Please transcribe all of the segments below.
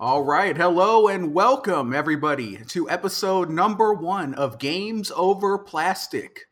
All right. Hello and welcome, everybody, to episode number one of Games Over Plastic.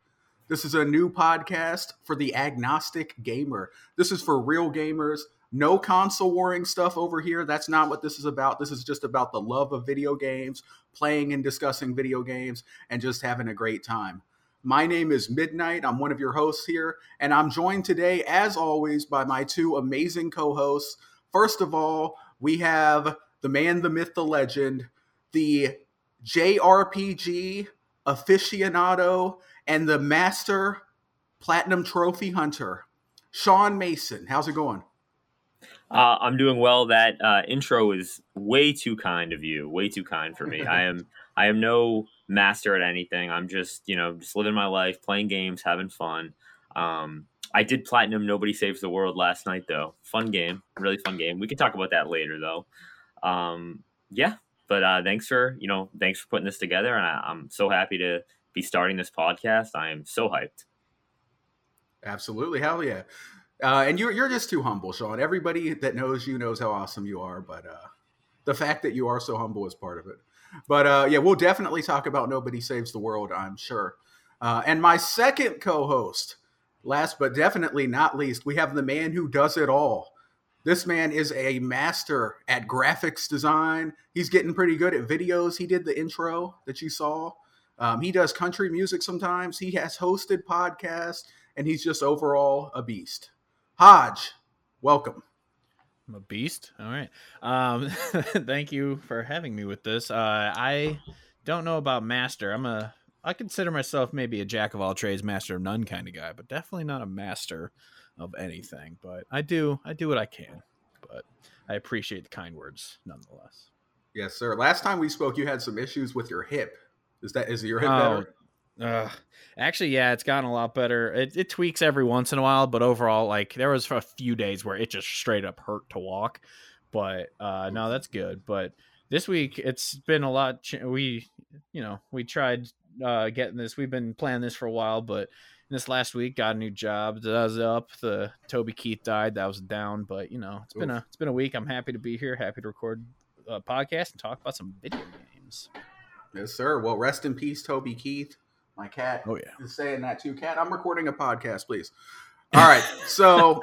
This is a new podcast for the agnostic gamer. This is for real gamers. No console warring stuff over here. That's not what this is about. This is just about the love of video games, playing and discussing video games, and just having a great time. My name is Midnight. I'm one of your hosts here, and I'm joined today, as always, by my two amazing co hosts. First of all, we have the man, the myth, the legend, the JRPG aficionado, and the master platinum trophy hunter, Sean Mason. How's it going? Uh, I'm doing well. That uh, intro is way too kind of you. Way too kind for me. I am. I am no master at anything. I'm just, you know, just living my life, playing games, having fun. Um, I did platinum Nobody Saves the World last night, though. Fun game, really fun game. We can talk about that later, though. Um, yeah, but uh, thanks for you know thanks for putting this together, and I, I'm so happy to be starting this podcast. I am so hyped. Absolutely, hell yeah! Uh, and you're you're just too humble, Sean. Everybody that knows you knows how awesome you are, but uh, the fact that you are so humble is part of it. But uh, yeah, we'll definitely talk about Nobody Saves the World, I'm sure. Uh, and my second co-host, last but definitely not least, we have the man who does it all. This man is a master at graphics design. He's getting pretty good at videos. He did the intro that you saw. Um, he does country music sometimes. He has hosted podcasts, and he's just overall a beast. Hodge, welcome. I'm a beast. All right. Um, thank you for having me with this. Uh, I don't know about master. I'm a. I consider myself maybe a jack of all trades, master of none kind of guy, but definitely not a master of anything. But I do. I do what I can. But I appreciate the kind words nonetheless. Yes, sir. Last time we spoke, you had some issues with your hip. Is that is your hip oh, better? Uh, actually, yeah, it's gotten a lot better. It, it tweaks every once in a while, but overall, like there was a few days where it just straight up hurt to walk. But uh, no, that's good. But this week, it's been a lot. Ch- we, you know, we tried uh, getting this. We've been planning this for a while, but this last week got a new job. That was up. The Toby Keith died. That was down. But you know, it's Oof. been a it's been a week. I'm happy to be here. Happy to record a podcast and talk about some video games. Yes, sir. Well, rest in peace, Toby Keith. My cat oh, yeah. is saying that too. Cat, I'm recording a podcast, please. All right. So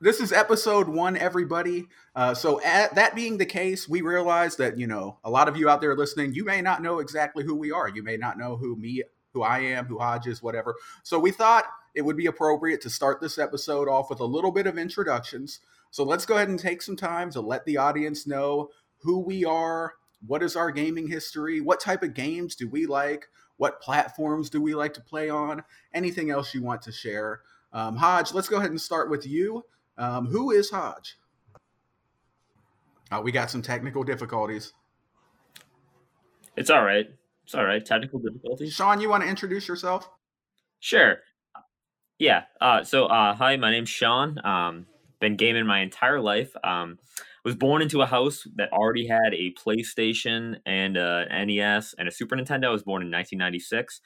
this is episode one, everybody. Uh, so at, that being the case, we realize that, you know, a lot of you out there listening, you may not know exactly who we are. You may not know who me, who I am, who Hodge is, whatever. So we thought it would be appropriate to start this episode off with a little bit of introductions. So let's go ahead and take some time to let the audience know who we are, what is our gaming history, what type of games do we like, what platforms do we like to play on? Anything else you want to share? Um, Hodge, let's go ahead and start with you. Um, who is Hodge? Uh, we got some technical difficulties. It's all right. It's all right. Technical difficulties. Sean, you want to introduce yourself? Sure. Yeah. Uh, so, uh, hi, my name's Sean. Um, been gaming my entire life. Um, was born into a house that already had a PlayStation and a NES and a Super Nintendo. I was born in 1996.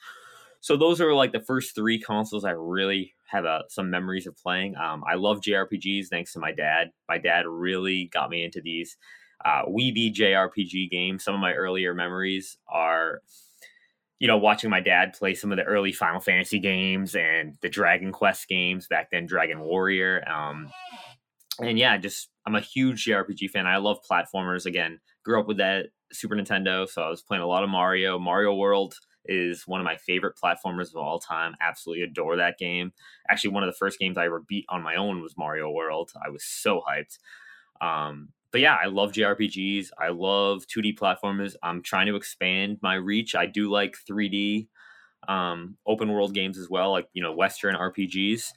So those are like the first three consoles I really have uh, some memories of playing. Um, I love JRPGs thanks to my dad. My dad really got me into these uh, Weeby JRPG games. Some of my earlier memories are, you know, watching my dad play some of the early Final Fantasy games and the Dragon Quest games back then, Dragon Warrior. Um, and yeah, just I'm a huge JRPG fan. I love platformers. Again, grew up with that Super Nintendo, so I was playing a lot of Mario. Mario World is one of my favorite platformers of all time. Absolutely adore that game. Actually, one of the first games I ever beat on my own was Mario World. I was so hyped. Um, but yeah, I love JRPGs. I love 2D platformers. I'm trying to expand my reach. I do like 3D um, open world games as well, like you know Western RPGs.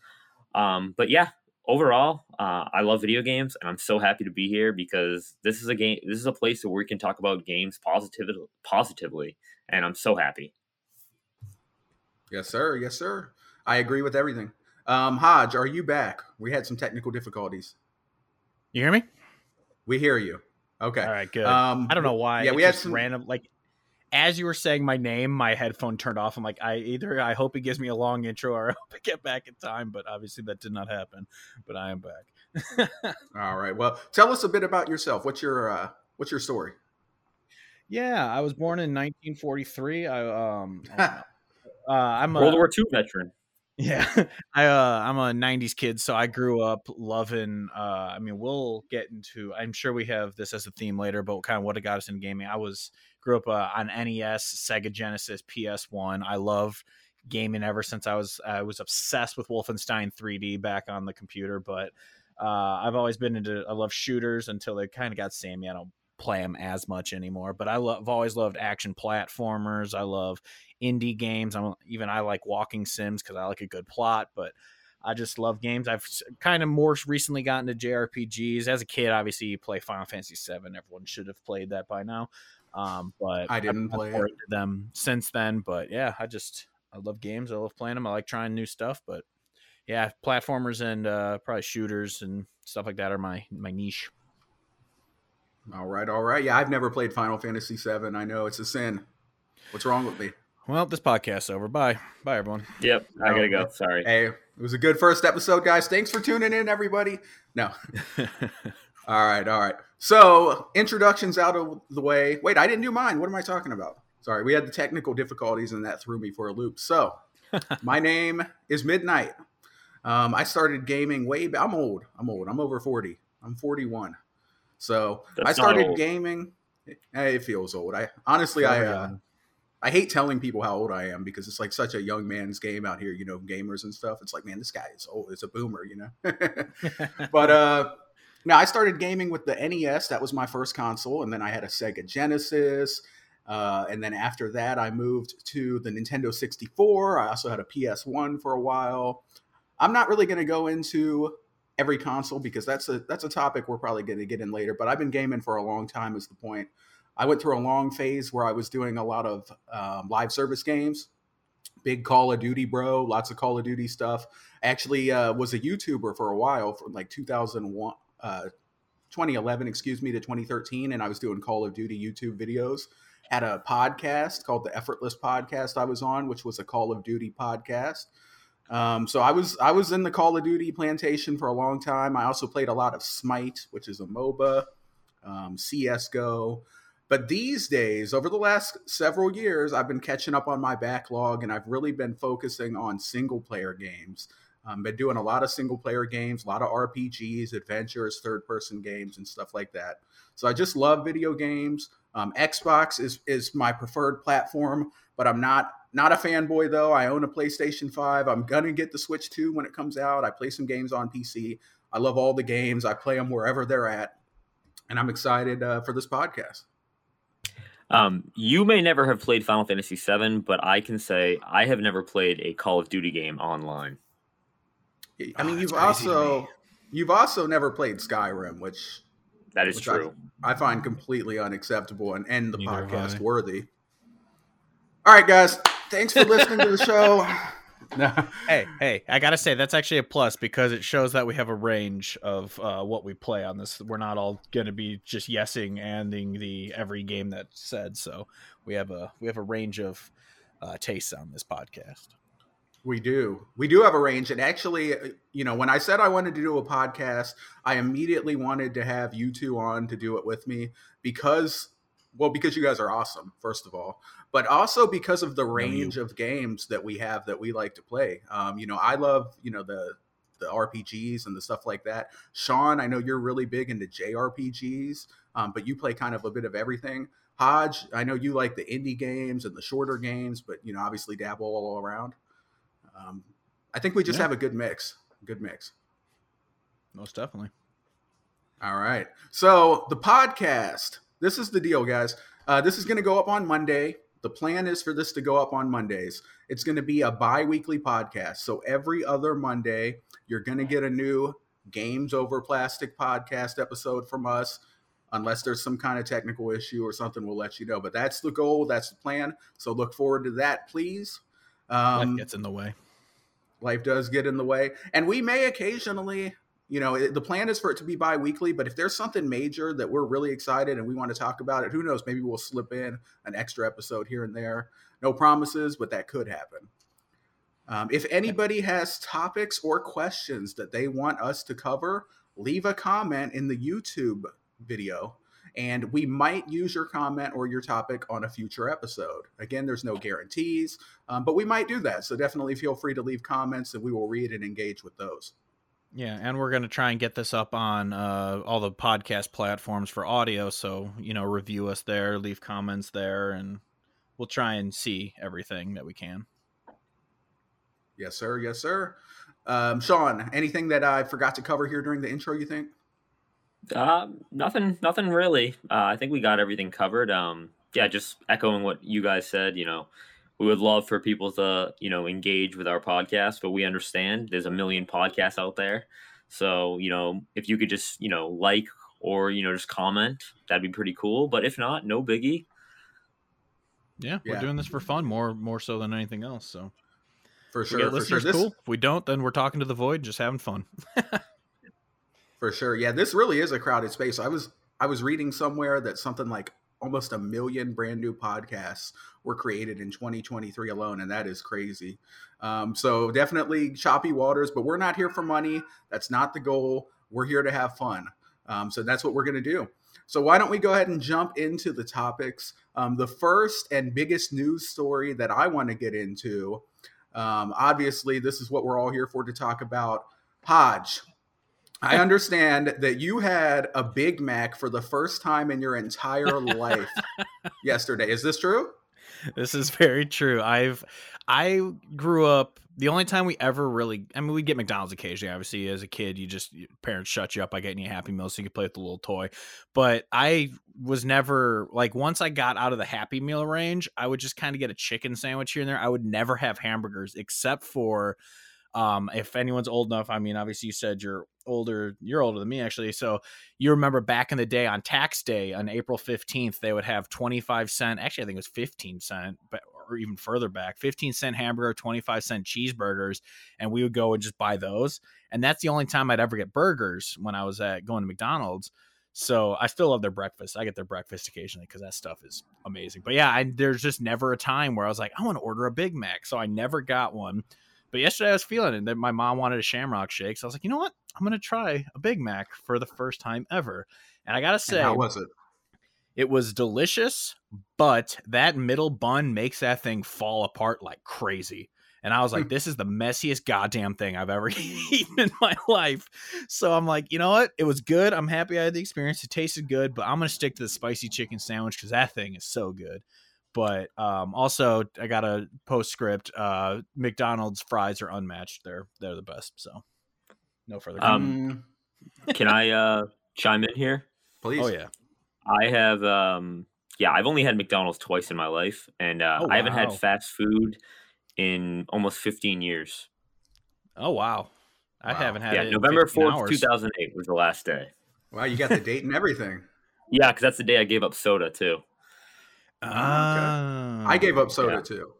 Um, but yeah, overall, uh, I love video games, and I'm so happy to be here because this is a game. This is a place where we can talk about games positively, positively, and I'm so happy. Yes, sir. Yes, sir. I agree with everything. Um, Hodge, are you back? We had some technical difficulties. You hear me? We hear you. Okay. All right. Good. Um, I don't know why. Yeah, we had some random like as you were saying my name, my headphone turned off. I'm like, I either I hope it gives me a long intro or I hope I get back in time. But obviously that did not happen. But I am back. All right. Well, tell us a bit about yourself. What's your uh, What's your story? Yeah, I was born in 1943. I um, uh, I'm World a, World War II veteran. Yeah, I uh, I'm a '90s kid, so I grew up loving. Uh, I mean, we'll get into. I'm sure we have this as a theme later, but kind of what it got us in gaming. I was grew up uh, on NES, Sega Genesis, PS1. I love gaming ever since I was I was obsessed with Wolfenstein 3D back on the computer. But uh, I've always been into. I love shooters until they kind of got samey. I don't play them as much anymore. But I love, I've always loved action platformers. I love indie games. I'm even I like walking sims because I like a good plot. But I just love games. I've kind of more recently gotten to JRPGs. As a kid, obviously, you play Final Fantasy VII. Everyone should have played that by now. Um, but I didn't play it. them since then. But yeah, I just I love games. I love playing them. I like trying new stuff. But yeah, platformers and uh, probably shooters and stuff like that are my my niche. All right, all right. Yeah, I've never played Final Fantasy VII. I know it's a sin. What's wrong with me? Well, this podcast's over. Bye. Bye, everyone. Yep, I gotta go. Sorry. Hey, it was a good first episode, guys. Thanks for tuning in, everybody. No. all right, all right. So, introductions out of the way. Wait, I didn't do mine. What am I talking about? Sorry, we had the technical difficulties, and that threw me for a loop. So, my name is Midnight. Um, I started gaming way back. I'm old. I'm old. I'm over 40. I'm 41. So That's I started gaming. It feels old. I honestly, I uh, I hate telling people how old I am because it's like such a young man's game out here. You know, gamers and stuff. It's like, man, this guy is old. It's a boomer. You know. but uh, now I started gaming with the NES. That was my first console, and then I had a Sega Genesis. Uh, and then after that, I moved to the Nintendo 64. I also had a PS1 for a while. I'm not really going to go into every console because that's a that's a topic we're probably going to get in later. But I've been gaming for a long time. Is the point? I went through a long phase where I was doing a lot of um, live service games, big Call of Duty, bro, lots of Call of Duty stuff. Actually, uh, was a YouTuber for a while, from like 2001, uh, 2011, excuse me, to 2013, and I was doing Call of Duty YouTube videos. Had a podcast called the Effortless Podcast I was on, which was a Call of Duty podcast. Um, so I was I was in the Call of Duty plantation for a long time. I also played a lot of Smite, which is a MOBA, um, CS:GO. But these days, over the last several years, I've been catching up on my backlog, and I've really been focusing on single player games. Um, been doing a lot of single player games, a lot of RPGs, adventures, third person games, and stuff like that. So I just love video games. Um, Xbox is is my preferred platform, but I'm not not a fanboy though. I own a PlayStation 5. I'm gonna get the Switch 2 when it comes out. I play some games on PC. I love all the games. I play them wherever they're at, and I'm excited uh, for this podcast. Um, you may never have played Final Fantasy VII, but I can say I have never played a Call of Duty game online. I mean, oh, you've also you've also never played Skyrim, which that is true. I, I, find completely unacceptable and end the Neither podcast worthy. All right, guys. Thanks for listening to the show. hey, hey, I gotta say that's actually a plus because it shows that we have a range of uh, what we play on this. We're not all gonna be just yesing anding the every game that's said. So we have a we have a range of uh, tastes on this podcast. We do. We do have a range. And actually, uh, you know, when I said I wanted to do a podcast, I immediately wanted to have you two on to do it with me because, well, because you guys are awesome, first of all, but also because of the range of games that we have that we like to play. Um, you know, I love, you know, the, the RPGs and the stuff like that. Sean, I know you're really big into JRPGs, um, but you play kind of a bit of everything. Hodge, I know you like the indie games and the shorter games, but you know, obviously dabble all around. Um, I think we just yeah. have a good mix. Good mix. Most definitely. All right. So the podcast. This is the deal, guys. Uh, this is going to go up on Monday. The plan is for this to go up on Mondays. It's going to be a bi weekly podcast. So every other Monday, you're going to get a new Games Over Plastic podcast episode from us. Unless there's some kind of technical issue or something, we'll let you know. But that's the goal. That's the plan. So look forward to that, please. Um, Life gets in the way. Life does get in the way, and we may occasionally. You know, the plan is for it to be bi-weekly, but if there's something major that we're really excited and we want to talk about it, who knows? Maybe we'll slip in an extra episode here and there. No promises, but that could happen. Um, if anybody has topics or questions that they want us to cover, leave a comment in the YouTube video and we might use your comment or your topic on a future episode. Again, there's no guarantees, um, but we might do that. So definitely feel free to leave comments and we will read and engage with those. Yeah, and we're going to try and get this up on uh, all the podcast platforms for audio. So, you know, review us there, leave comments there, and we'll try and see everything that we can. Yes, sir. Yes, sir. Um, Sean, anything that I forgot to cover here during the intro, you think? Uh, nothing, nothing really. Uh, I think we got everything covered. Um, yeah, just echoing what you guys said, you know, we would love for people to you know engage with our podcast but we understand there's a million podcasts out there. So you know if you could just you know like or you know just comment that'd be pretty cool. But if not no biggie. Yeah we're doing this for fun more more so than anything else so. For sure for sure. this... cool. If we don't then we're talking to the void just having fun. For sure. Yeah this really is a crowded space. I was i was reading somewhere that something like almost a million brand new podcasts were created in 2023 alone, and that is crazy. Um, so definitely choppy waters, but we're not here for money. That's not the goal. We're here to have fun. Um, so that's what we're going to do. So why don't we go ahead and jump into the topics? Um, the first and biggest news story that I want to get into, um, obviously, this is what we're all here for to talk about. Hodge, I understand that you had a Big Mac for the first time in your entire life yesterday. Is this true? This is very true. I've I grew up the only time we ever really I mean we get McDonald's occasionally obviously as a kid you just parents shut you up by getting you a happy meal so you could play with the little toy but I was never like once I got out of the happy meal range I would just kind of get a chicken sandwich here and there I would never have hamburgers except for um, if anyone's old enough, I mean, obviously you said you're older, you're older than me actually. So you remember back in the day on tax day on April 15th, they would have 25 cent, actually, I think it was 15 cent, but or even further back, 15 cent hamburger, 25 cent cheeseburgers. And we would go and just buy those. And that's the only time I'd ever get burgers when I was at going to McDonald's. So I still love their breakfast. I get their breakfast occasionally because that stuff is amazing. But yeah, I, there's just never a time where I was like, I want to order a Big Mac. So I never got one. But yesterday I was feeling it that my mom wanted a Shamrock Shake, so I was like, you know what? I'm gonna try a Big Mac for the first time ever. And I gotta say, and how was it? It was delicious, but that middle bun makes that thing fall apart like crazy. And I was like, hmm. this is the messiest goddamn thing I've ever eaten in my life. So I'm like, you know what? It was good. I'm happy I had the experience. It tasted good, but I'm going to stick to the spicy chicken sandwich because that thing is so good. But um, also, I got a postscript. Uh, McDonald's fries are unmatched. They're they're the best. So, no further. Um, can I uh, chime in here? Please. Oh yeah. I have. Um, yeah, I've only had McDonald's twice in my life, and uh, oh, wow. I haven't had fast food in almost 15 years. Oh wow. I wow. haven't had yeah, November 4th, 2008 was the last day. Wow, you got the date and everything. Yeah, because that's the day I gave up soda too. Uh, I gave up soda yeah. too.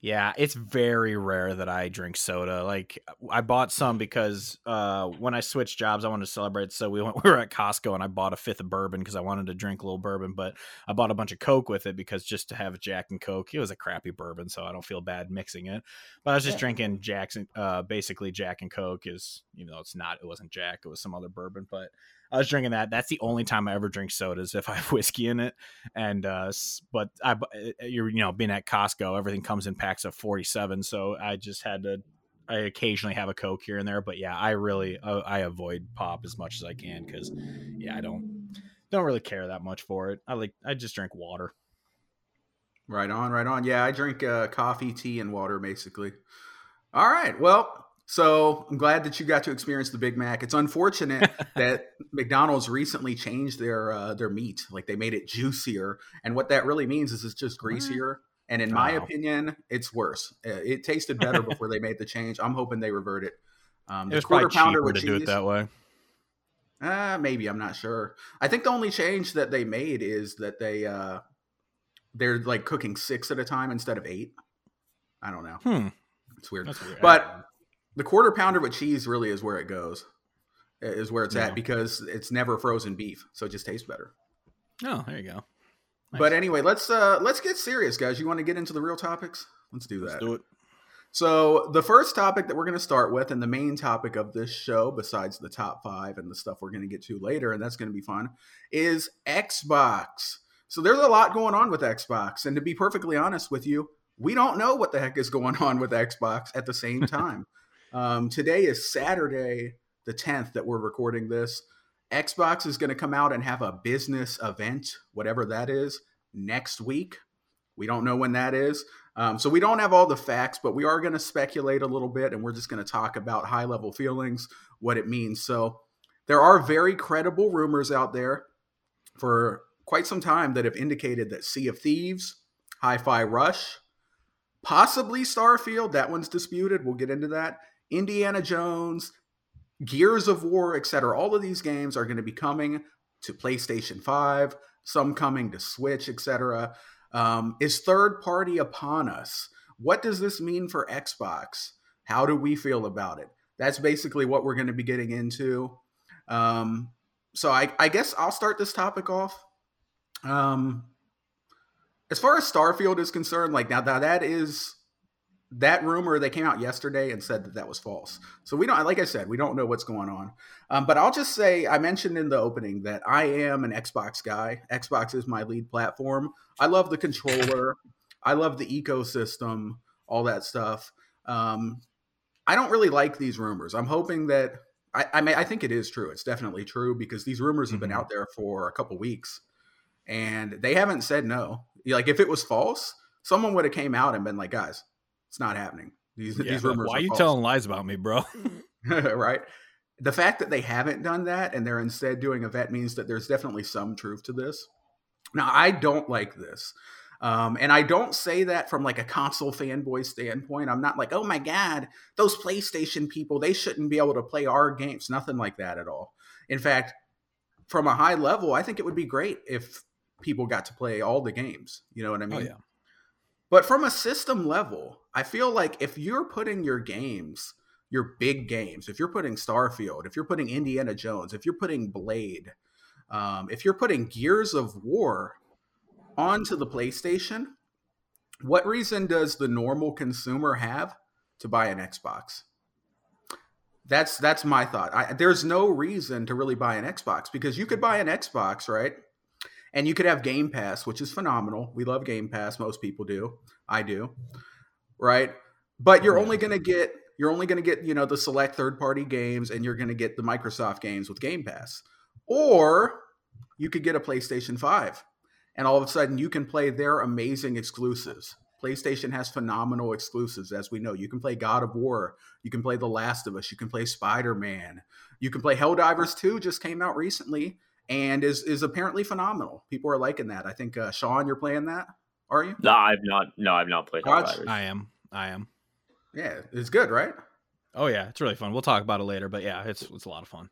Yeah, it's very rare that I drink soda. Like I bought some because uh, when I switched jobs, I wanted to celebrate. So we went, we were at Costco and I bought a fifth of bourbon because I wanted to drink a little bourbon. But I bought a bunch of Coke with it because just to have Jack and Coke, it was a crappy bourbon, so I don't feel bad mixing it. But I was just yeah. drinking Jackson, uh, basically Jack and Coke is, even though it's not, it wasn't Jack, it was some other bourbon, but I was drinking that. That's the only time I ever drink sodas if I have whiskey in it. And uh, but I, eh, eh, you're you know being at Costco, everything comes in packs of forty seven, so I just had to. I occasionally have a Coke here and there, but yeah, I really uh, I avoid pop as much as I can because yeah, I don't don't really care that much for it. I like I just drink water. Right on, right on. Yeah, I drink uh, coffee, tea, and water basically. All right. Well, so I'm glad that you got to experience the Big Mac. It's unfortunate that McDonald's recently changed their uh, their meat, like they made it juicier, and what that really means is it's just greasier. And in my opinion, it's worse. Uh, it tasted better before they made the change. I'm hoping they revert it. Um, it quarter pounder with to cheese, do it that way. Uh, maybe I'm not sure. I think the only change that they made is that they uh, they're like cooking six at a time instead of eight. I don't know. Hmm. It's weird. weird. But the quarter pounder with cheese really is where it goes, is where it's yeah. at because it's never frozen beef, so it just tastes better. Oh, there you go. Nice. But anyway, let's uh let's get serious, guys. You want to get into the real topics? Let's do that. Let's do it. So, the first topic that we're going to start with, and the main topic of this show, besides the top five and the stuff we're going to get to later, and that's going to be fun, is Xbox. So, there's a lot going on with Xbox. And to be perfectly honest with you, we don't know what the heck is going on with Xbox at the same time. Um, today is Saturday, the 10th, that we're recording this. Xbox is going to come out and have a business event, whatever that is, next week. We don't know when that is. Um, so we don't have all the facts, but we are going to speculate a little bit and we're just going to talk about high level feelings, what it means. So there are very credible rumors out there for quite some time that have indicated that Sea of Thieves, Hi Fi Rush, possibly Starfield, that one's disputed. We'll get into that. Indiana Jones, Gears of War, etc. All of these games are going to be coming to PlayStation 5, some coming to Switch, etc. Um, is third party upon us? What does this mean for Xbox? How do we feel about it? That's basically what we're going to be getting into. Um, so I, I, guess I'll start this topic off. Um, as far as Starfield is concerned, like now, now that is that rumor they came out yesterday and said that that was false. So we don't, like I said, we don't know what's going on. Um, but I'll just say I mentioned in the opening that I am an Xbox guy. Xbox is my lead platform. I love the controller. I love the ecosystem, all that stuff. Um, I don't really like these rumors. I'm hoping that I, I mean I think it is true. It's definitely true because these rumors have been mm-hmm. out there for a couple weeks, and they haven't said no. Like if it was false, someone would have came out and been like, guys it's not happening. These, yeah, these rumors. Why are you false. telling lies about me, bro? right. The fact that they haven't done that and they're instead doing a vet means that there's definitely some truth to this. Now, I don't like this. Um, and I don't say that from like a console fanboy standpoint. I'm not like, oh my God, those PlayStation people, they shouldn't be able to play our games. Nothing like that at all. In fact, from a high level, I think it would be great if people got to play all the games. You know what I oh, mean? Oh, yeah. But from a system level, I feel like if you're putting your games, your big games, if you're putting Starfield, if you're putting Indiana Jones, if you're putting Blade, um, if you're putting Gears of War onto the PlayStation, what reason does the normal consumer have to buy an Xbox? That's that's my thought. I, there's no reason to really buy an Xbox because you could buy an Xbox, right? And you could have Game Pass, which is phenomenal. We love Game Pass. Most people do. I do. Right. But you're only going to get you're only going to get you know the select third party games and you're going to get the microsoft games with game pass or you could get a playstation 5 and all of a sudden you can play their amazing exclusives playstation has phenomenal exclusives as we know you can play god of war you can play the last of us you can play spider-man you can play helldivers 2 just came out recently and is is apparently phenomenal. People are liking that. I think uh, Sean, you're playing that. Are you? No, I've not. No, I've not played. I am. I am. Yeah, it's good, right? Oh yeah, it's really fun. We'll talk about it later, but yeah, it's it's a lot of fun.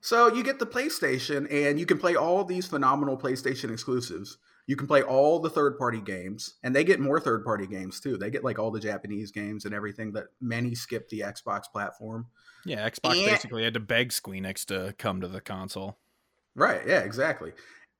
So you get the PlayStation, and you can play all these phenomenal PlayStation exclusives. You can play all the third party games, and they get more third party games too. They get like all the Japanese games and everything that many skip the Xbox platform. Yeah, Xbox and, basically had to beg Squeenix to come to the console. Right. Yeah, exactly.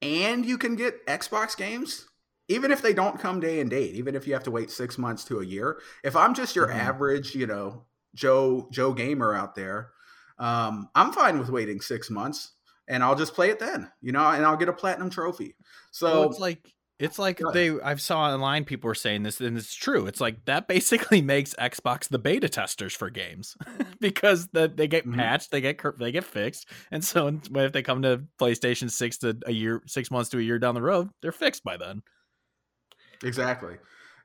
And you can get Xbox games even if they don't come day and date, even if you have to wait six months to a year. If I'm just your mm-hmm. average, you know, Joe Joe gamer out there, um, I'm fine with waiting six months and I'll just play it then, you know, and I'll get a platinum trophy. So well, it's like it's like they I saw online people were saying this and it's true. It's like that basically makes Xbox the beta testers for games because the, they get mm-hmm. patched, they get they get fixed, and so if they come to PlayStation 6 to a year 6 months to a year down the road, they're fixed by then. Exactly.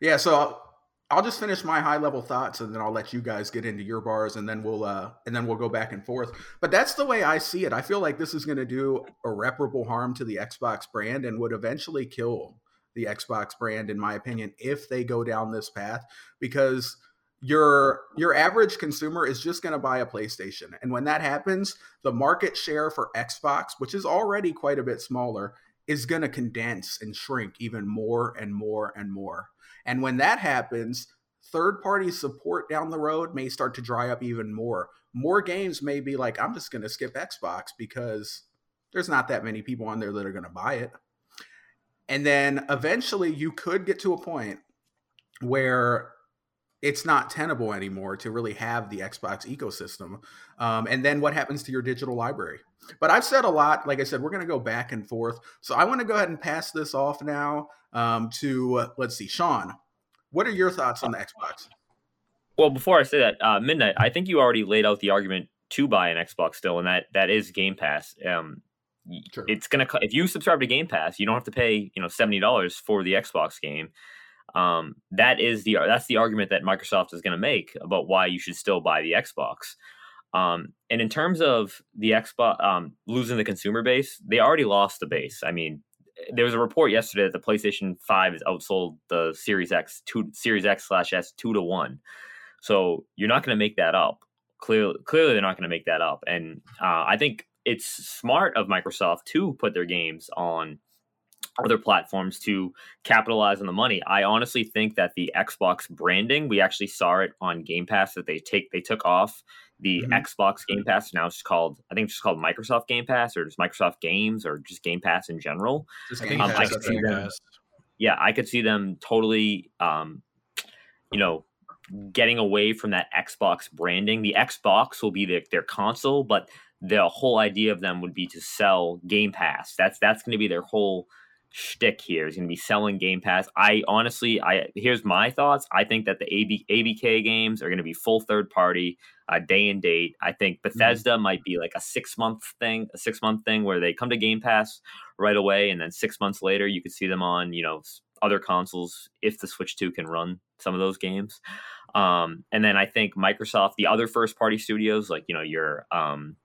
Yeah, so I'll, just finish my high level thoughts and then I'll let you guys get into your bars and then we'll uh and then we'll go back and forth. But that's the way I see it. I feel like this is going to do irreparable harm to the Xbox brand and would eventually kill the Xbox brand, in my opinion, if they go down this path, because your your average consumer is just going to buy a PlayStation, and when that happens, the market share for Xbox, which is already quite a bit smaller, is going to condense and shrink even more and more and more. And when that happens, third party support down the road may start to dry up even more. More games may be like, I'm just going to skip Xbox because there's not that many people on there that are going to buy it. And then eventually you could get to a point where it's not tenable anymore to really have the Xbox ecosystem. Um, and then what happens to your digital library? But I've said a lot. Like I said, we're going to go back and forth. So I want to go ahead and pass this off now um, to, uh, let's see, Sean. What are your thoughts on the Xbox? Well, before I say that, uh, Midnight, I think you already laid out the argument to buy an Xbox still, and that that is Game Pass. Um, True. It's gonna if you subscribe to Game Pass, you don't have to pay you know seventy dollars for the Xbox game. Um, that is the that's the argument that Microsoft is going to make about why you should still buy the Xbox. Um, and in terms of the Xbox um, losing the consumer base, they already lost the base. I mean, there was a report yesterday that the PlayStation Five has outsold the Series X two Series X slash S two to one. So you're not going to make that up. Clearly, clearly they're not going to make that up. And uh, I think it's smart of Microsoft to put their games on other platforms to capitalize on the money. I honestly think that the Xbox branding, we actually saw it on Game Pass that they take they took off the mm-hmm. Xbox Game Pass. Now it's called I think it's just called Microsoft Game Pass or just Microsoft Games or just Game Pass in general. Game um, Pass, I could see them, yeah, I could see them totally um, you know, getting away from that Xbox branding. The Xbox will be their, their console, but the whole idea of them would be to sell Game Pass. That's that's going to be their whole shtick here. Is going to be selling Game Pass. I honestly, I here's my thoughts. I think that the AB, ABK games are going to be full third party, uh, day and date. I think mm-hmm. Bethesda mm-hmm. might be like a six month thing, a six month thing where they come to Game Pass right away, and then six months later you could see them on you know other consoles if the Switch Two can run some of those games. Um, and then I think Microsoft, the other first party studios, like you know your um,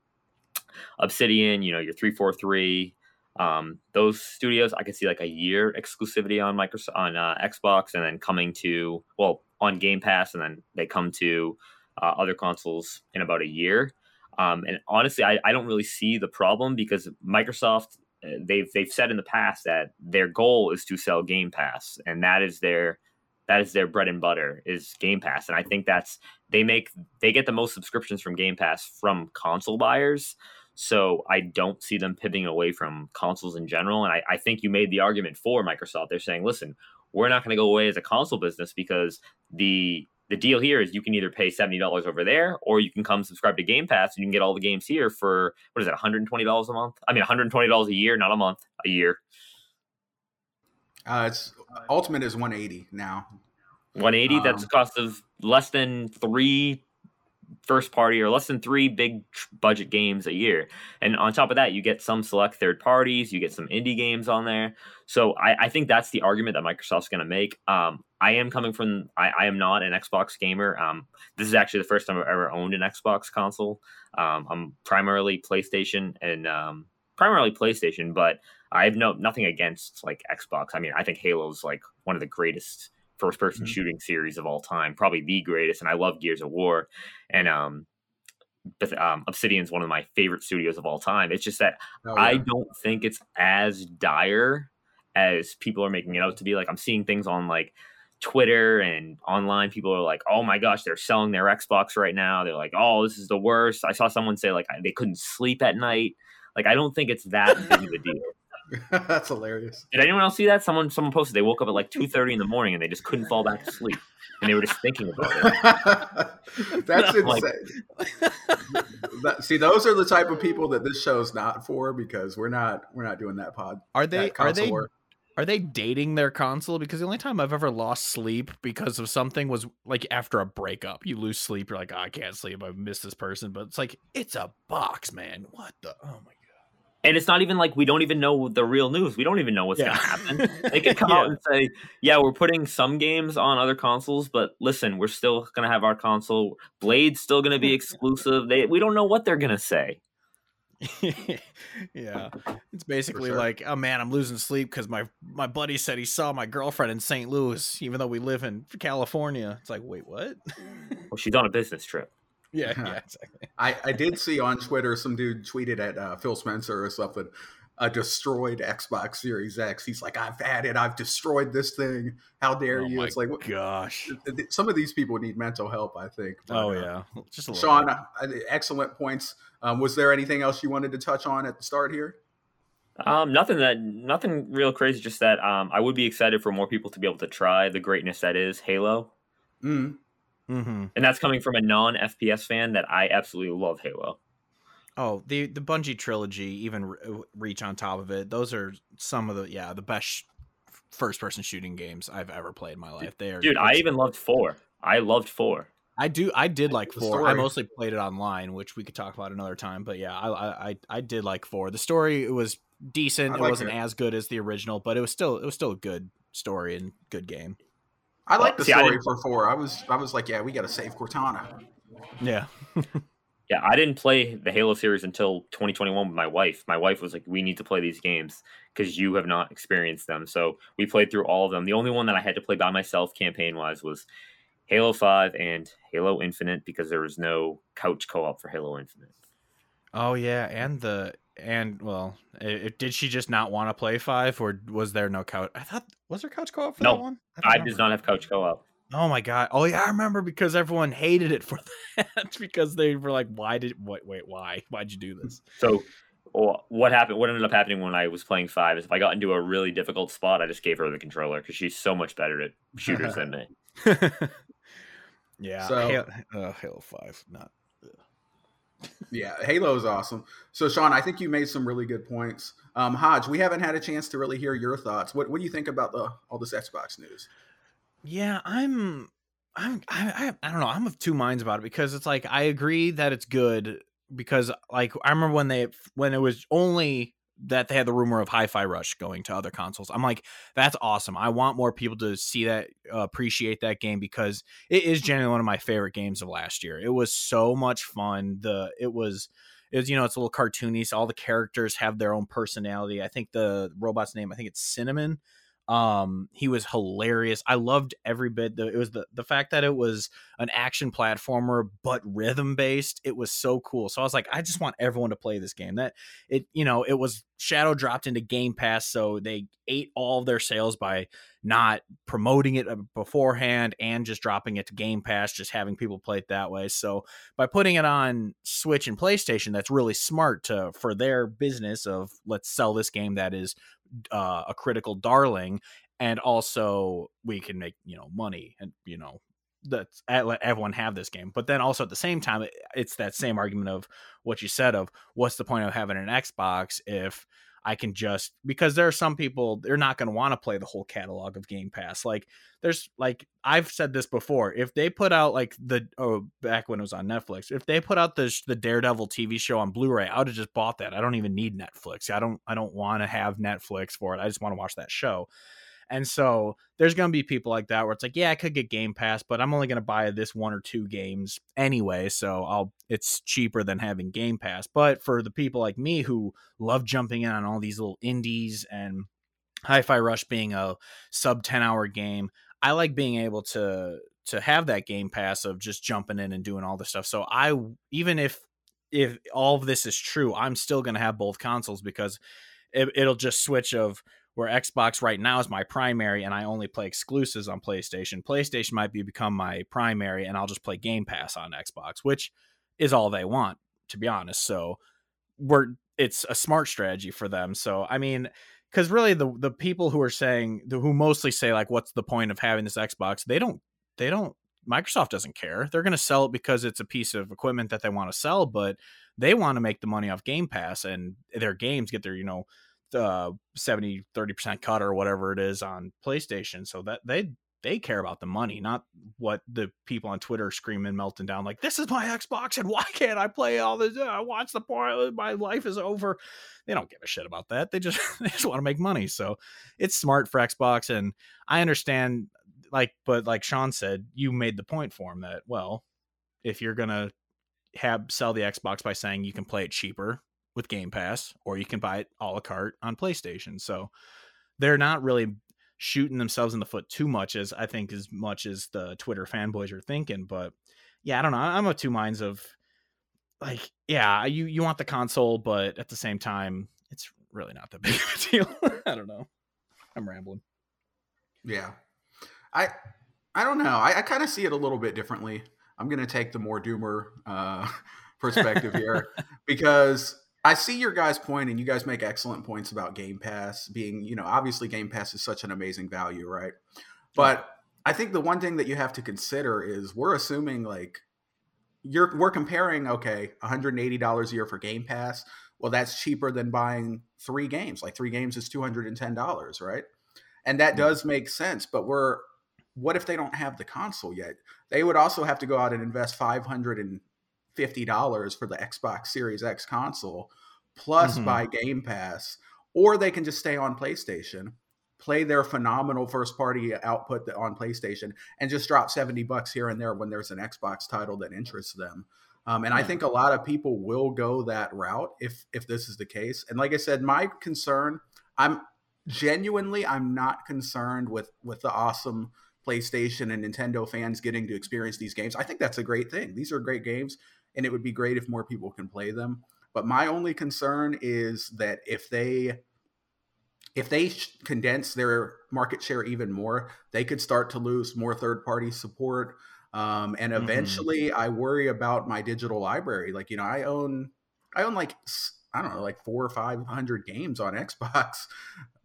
Obsidian, you know, your 343, um, those studios, I could see like a year exclusivity on Microsoft on uh, Xbox, and then coming to well on Game Pass, and then they come to uh, other consoles in about a year. Um, and honestly, I, I don't really see the problem because Microsoft uh, they've they've said in the past that their goal is to sell Game Pass, and that is their that is their bread and butter is Game Pass, and I think that's they make they get the most subscriptions from Game Pass from console buyers. So I don't see them pivoting away from consoles in general. And I, I think you made the argument for Microsoft. They're saying, listen, we're not going to go away as a console business because the the deal here is you can either pay seventy dollars over there, or you can come subscribe to Game Pass and you can get all the games here for what is it, one hundred and twenty dollars a month? I mean, one hundred and twenty dollars a year, not a month, a year. Uh, it's Ultimate is one eighty now. One eighty. Um, that's the cost of less than three first party or less than three big budget games a year. And on top of that, you get some select third parties, you get some indie games on there. So I, I think that's the argument that Microsoft's going to make. Um, I am coming from, I, I, am not an Xbox gamer. Um, this is actually the first time I've ever owned an Xbox console. Um, I'm primarily PlayStation and um, primarily PlayStation, but I have no nothing against like Xbox. I mean, I think Halo's like one of the greatest first person mm-hmm. shooting series of all time, probably the greatest. And I love Gears of War, and um, but um, Obsidian's one of my favorite studios of all time. It's just that oh, yeah. I don't think it's as dire as people are making it out to be. Like I'm seeing things on like Twitter and online. People are like, "Oh my gosh, they're selling their Xbox right now." They're like, "Oh, this is the worst." I saw someone say like they couldn't sleep at night. Like I don't think it's that big of a deal. That's hilarious. Did anyone else see that? Someone someone posted they woke up at like two thirty in the morning and they just couldn't fall back to sleep, and they were just thinking about it. That's insane. that, see, those are the type of people that this show's not for because we're not we're not doing that pod. Are they? Are they? Work. Are they dating their console? Because the only time I've ever lost sleep because of something was like after a breakup. You lose sleep. You're like, oh, I can't sleep. I miss this person. But it's like it's a box, man. What the? Oh my and it's not even like we don't even know the real news. We don't even know what's yeah. going to happen. They could come yeah. out and say, "Yeah, we're putting some games on other consoles, but listen, we're still going to have our console. Blade's still going to be exclusive." They we don't know what they're going to say. yeah, it's basically sure. like, "Oh man, I'm losing sleep because my my buddy said he saw my girlfriend in St. Louis, even though we live in California." It's like, wait, what? well, she's on a business trip. Yeah, yeah, exactly. I, I did see on Twitter some dude tweeted at uh, Phil Spencer or something, a destroyed Xbox Series X. He's like, I've had it. I've destroyed this thing. How dare oh you? It's like, gosh, some of these people need mental help. I think. But, oh uh, yeah, uh, just Sean, uh, excellent points. Um, was there anything else you wanted to touch on at the start here? Um, nothing that nothing real crazy. Just that um, I would be excited for more people to be able to try the greatness that is Halo. Mm. Mm-hmm. and that's coming from a non FPS fan that I absolutely love Halo. Oh, the the Bungie trilogy, even Reach on top of it. Those are some of the yeah the best first person shooting games I've ever played in my life. They are dude. I even loved four. I loved four. I do. I did like four. I mostly played it online, which we could talk about another time. But yeah, I I I did like four. The story it was decent. it wasn't it. as good as the original, but it was still it was still a good story and good game. I like the See, story for four. I was I was like, yeah, we got to save Cortana. Yeah. yeah, I didn't play the Halo series until 2021 with my wife. My wife was like, "We need to play these games because you have not experienced them." So we played through all of them. The only one that I had to play by myself, campaign wise, was Halo Five and Halo Infinite because there was no couch co-op for Halo Infinite. Oh yeah, and the and well, it, did she just not want to play five, or was there no couch? I thought was there couch co-op for no, that one? I, I did not have couch co-op. Oh my god! Oh yeah, I remember because everyone hated it for that because they were like, "Why did wait wait why why'd you do this?" So, what happened? What ended up happening when I was playing five is if I got into a really difficult spot, I just gave her the controller because she's so much better at shooters than me. yeah, so, Halo, uh, Halo Five, not yeah, Halo is awesome. So, Sean, I think you made some really good points. Um, Hodge, we haven't had a chance to really hear your thoughts. What What do you think about the all this Xbox news? Yeah, I'm, I'm, I, I, I don't know. I'm of two minds about it because it's like I agree that it's good because like I remember when they when it was only that they had the rumor of Hi-Fi Rush going to other consoles. I'm like, that's awesome. I want more people to see that, uh, appreciate that game because it is genuinely one of my favorite games of last year. It was so much fun. The it was. It was, you know, it's a little cartoony. So all the characters have their own personality. I think the robot's name, I think it's Cinnamon. Um, he was hilarious. I loved every bit. The, it was the the fact that it was an action platformer but rhythm based. It was so cool. So I was like, I just want everyone to play this game. That it, you know, it was Shadow dropped into Game Pass, so they ate all of their sales by not promoting it uh, beforehand and just dropping it to Game Pass, just having people play it that way. So by putting it on Switch and PlayStation, that's really smart to for their business of let's sell this game that is uh, a critical darling and also we can make you know money and you know that's let everyone have this game. But then also at the same time it's that same argument of what you said of what's the point of having an xbox if I can just because there are some people they're not going to want to play the whole catalog of Game Pass. Like there's like I've said this before. If they put out like the oh back when it was on Netflix, if they put out the the Daredevil TV show on Blu-ray, I would have just bought that. I don't even need Netflix. I don't I don't want to have Netflix for it. I just want to watch that show. And so there's going to be people like that where it's like, yeah, I could get Game Pass, but I'm only going to buy this one or two games anyway, so I'll it's cheaper than having Game Pass. But for the people like me who love jumping in on all these little indies and Hi-Fi Rush being a sub 10 hour game, I like being able to to have that Game Pass of just jumping in and doing all this stuff. So I even if if all of this is true, I'm still going to have both consoles because it, it'll just switch of where Xbox right now is my primary and I only play exclusives on PlayStation. PlayStation might be become my primary and I'll just play Game Pass on Xbox, which is all they want, to be honest. So we're it's a smart strategy for them. So I mean, because really the the people who are saying who mostly say like what's the point of having this Xbox, they don't they don't Microsoft doesn't care. They're going to sell it because it's a piece of equipment that they want to sell, but they want to make the money off Game Pass and their games get their, you know, uh 70 30% cut or whatever it is on PlayStation so that they they care about the money not what the people on Twitter screaming melting down like this is my Xbox and why can't I play all this? I watch the point my life is over. They don't give a shit about that they just they just want to make money so it's smart for Xbox and I understand like but like Sean said you made the point for him that well if you're going to have sell the Xbox by saying you can play it cheaper with Game Pass, or you can buy it a la carte on PlayStation. So they're not really shooting themselves in the foot too much as I think as much as the Twitter fanboys are thinking. But yeah, I don't know. I'm of two minds of like, yeah, you you want the console, but at the same time, it's really not that big of a deal. I don't know. I'm rambling. Yeah. I I don't know. I, I kind of see it a little bit differently. I'm gonna take the more doomer uh, perspective here because I see your guys' point, and you guys make excellent points about Game Pass being, you know, obviously Game Pass is such an amazing value, right? But I think the one thing that you have to consider is we're assuming like you're we're comparing okay, $180 a year for Game Pass. Well, that's cheaper than buying three games. Like three games is $210, right? And that does make sense, but we're what if they don't have the console yet? They would also have to go out and invest $550 for the Xbox Series X console plus mm-hmm. buy Game Pass or they can just stay on PlayStation play their phenomenal first party output on PlayStation and just drop 70 bucks here and there when there's an Xbox title that interests them. Um, and yeah. I think a lot of people will go that route if if this is the case. And like I said, my concern, I'm genuinely I'm not concerned with with the awesome PlayStation and Nintendo fans getting to experience these games. I think that's a great thing. These are great games and it would be great if more people can play them. But my only concern is that if they if they condense their market share even more, they could start to lose more third party support. Um, and mm-hmm. eventually, mm-hmm. I worry about my digital library. Like, you know, I own, I own like, I don't know, like four or 500 games on Xbox.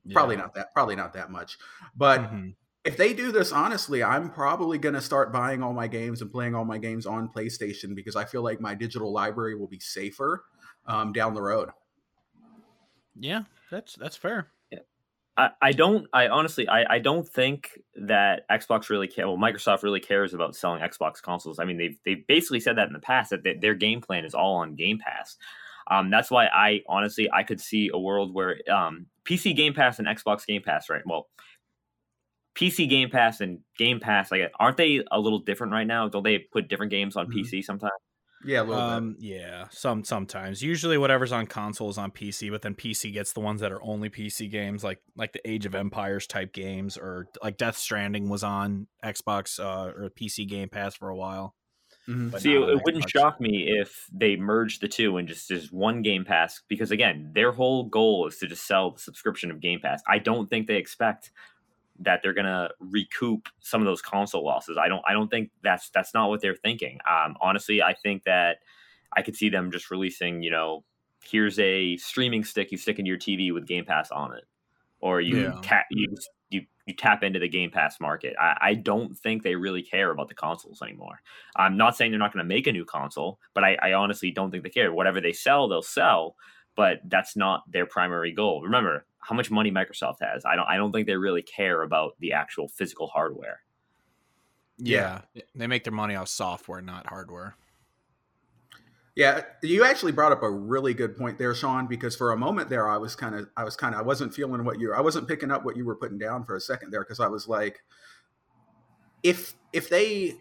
Yeah. Probably not that, probably not that much. But mm-hmm. If they do this honestly, I'm probably going to start buying all my games and playing all my games on PlayStation because I feel like my digital library will be safer um, down the road. Yeah, that's that's fair. I, I don't I honestly I, I don't think that Xbox really care well Microsoft really cares about selling Xbox consoles. I mean they've they've basically said that in the past that they, their game plan is all on Game Pass. Um, that's why I honestly I could see a world where um, PC Game Pass and Xbox Game Pass, right? Well, PC Game Pass and Game Pass, like aren't they a little different right now? Don't they put different games on mm-hmm. PC sometimes? Yeah, a little um, bit. Yeah, some sometimes. Usually, whatever's on console is on PC, but then PC gets the ones that are only PC games, like like the Age of Empires type games, or like Death Stranding was on Xbox uh, or PC Game Pass for a while. Mm-hmm. See, it, it wouldn't shock me if they merged the two and just just one Game Pass, because again, their whole goal is to just sell the subscription of Game Pass. I don't think they expect that they're gonna recoup some of those console losses. I don't I don't think that's that's not what they're thinking. Um, honestly, I think that I could see them just releasing, you know, here's a streaming stick you stick into your TV with Game Pass on it, or you yeah. tap you you you tap into the Game Pass market. I, I don't think they really care about the consoles anymore. I'm not saying they're not going to make a new console, but I, I honestly don't think they care. Whatever they sell, they'll sell but that's not their primary goal. Remember how much money Microsoft has. I don't I don't think they really care about the actual physical hardware. Yeah, yeah. they make their money off software, not hardware. Yeah, you actually brought up a really good point there, Sean. Because for a moment there, I was kind of, I was kind of, I wasn't feeling what you, I wasn't picking up what you were putting down for a second there, because I was like, if if they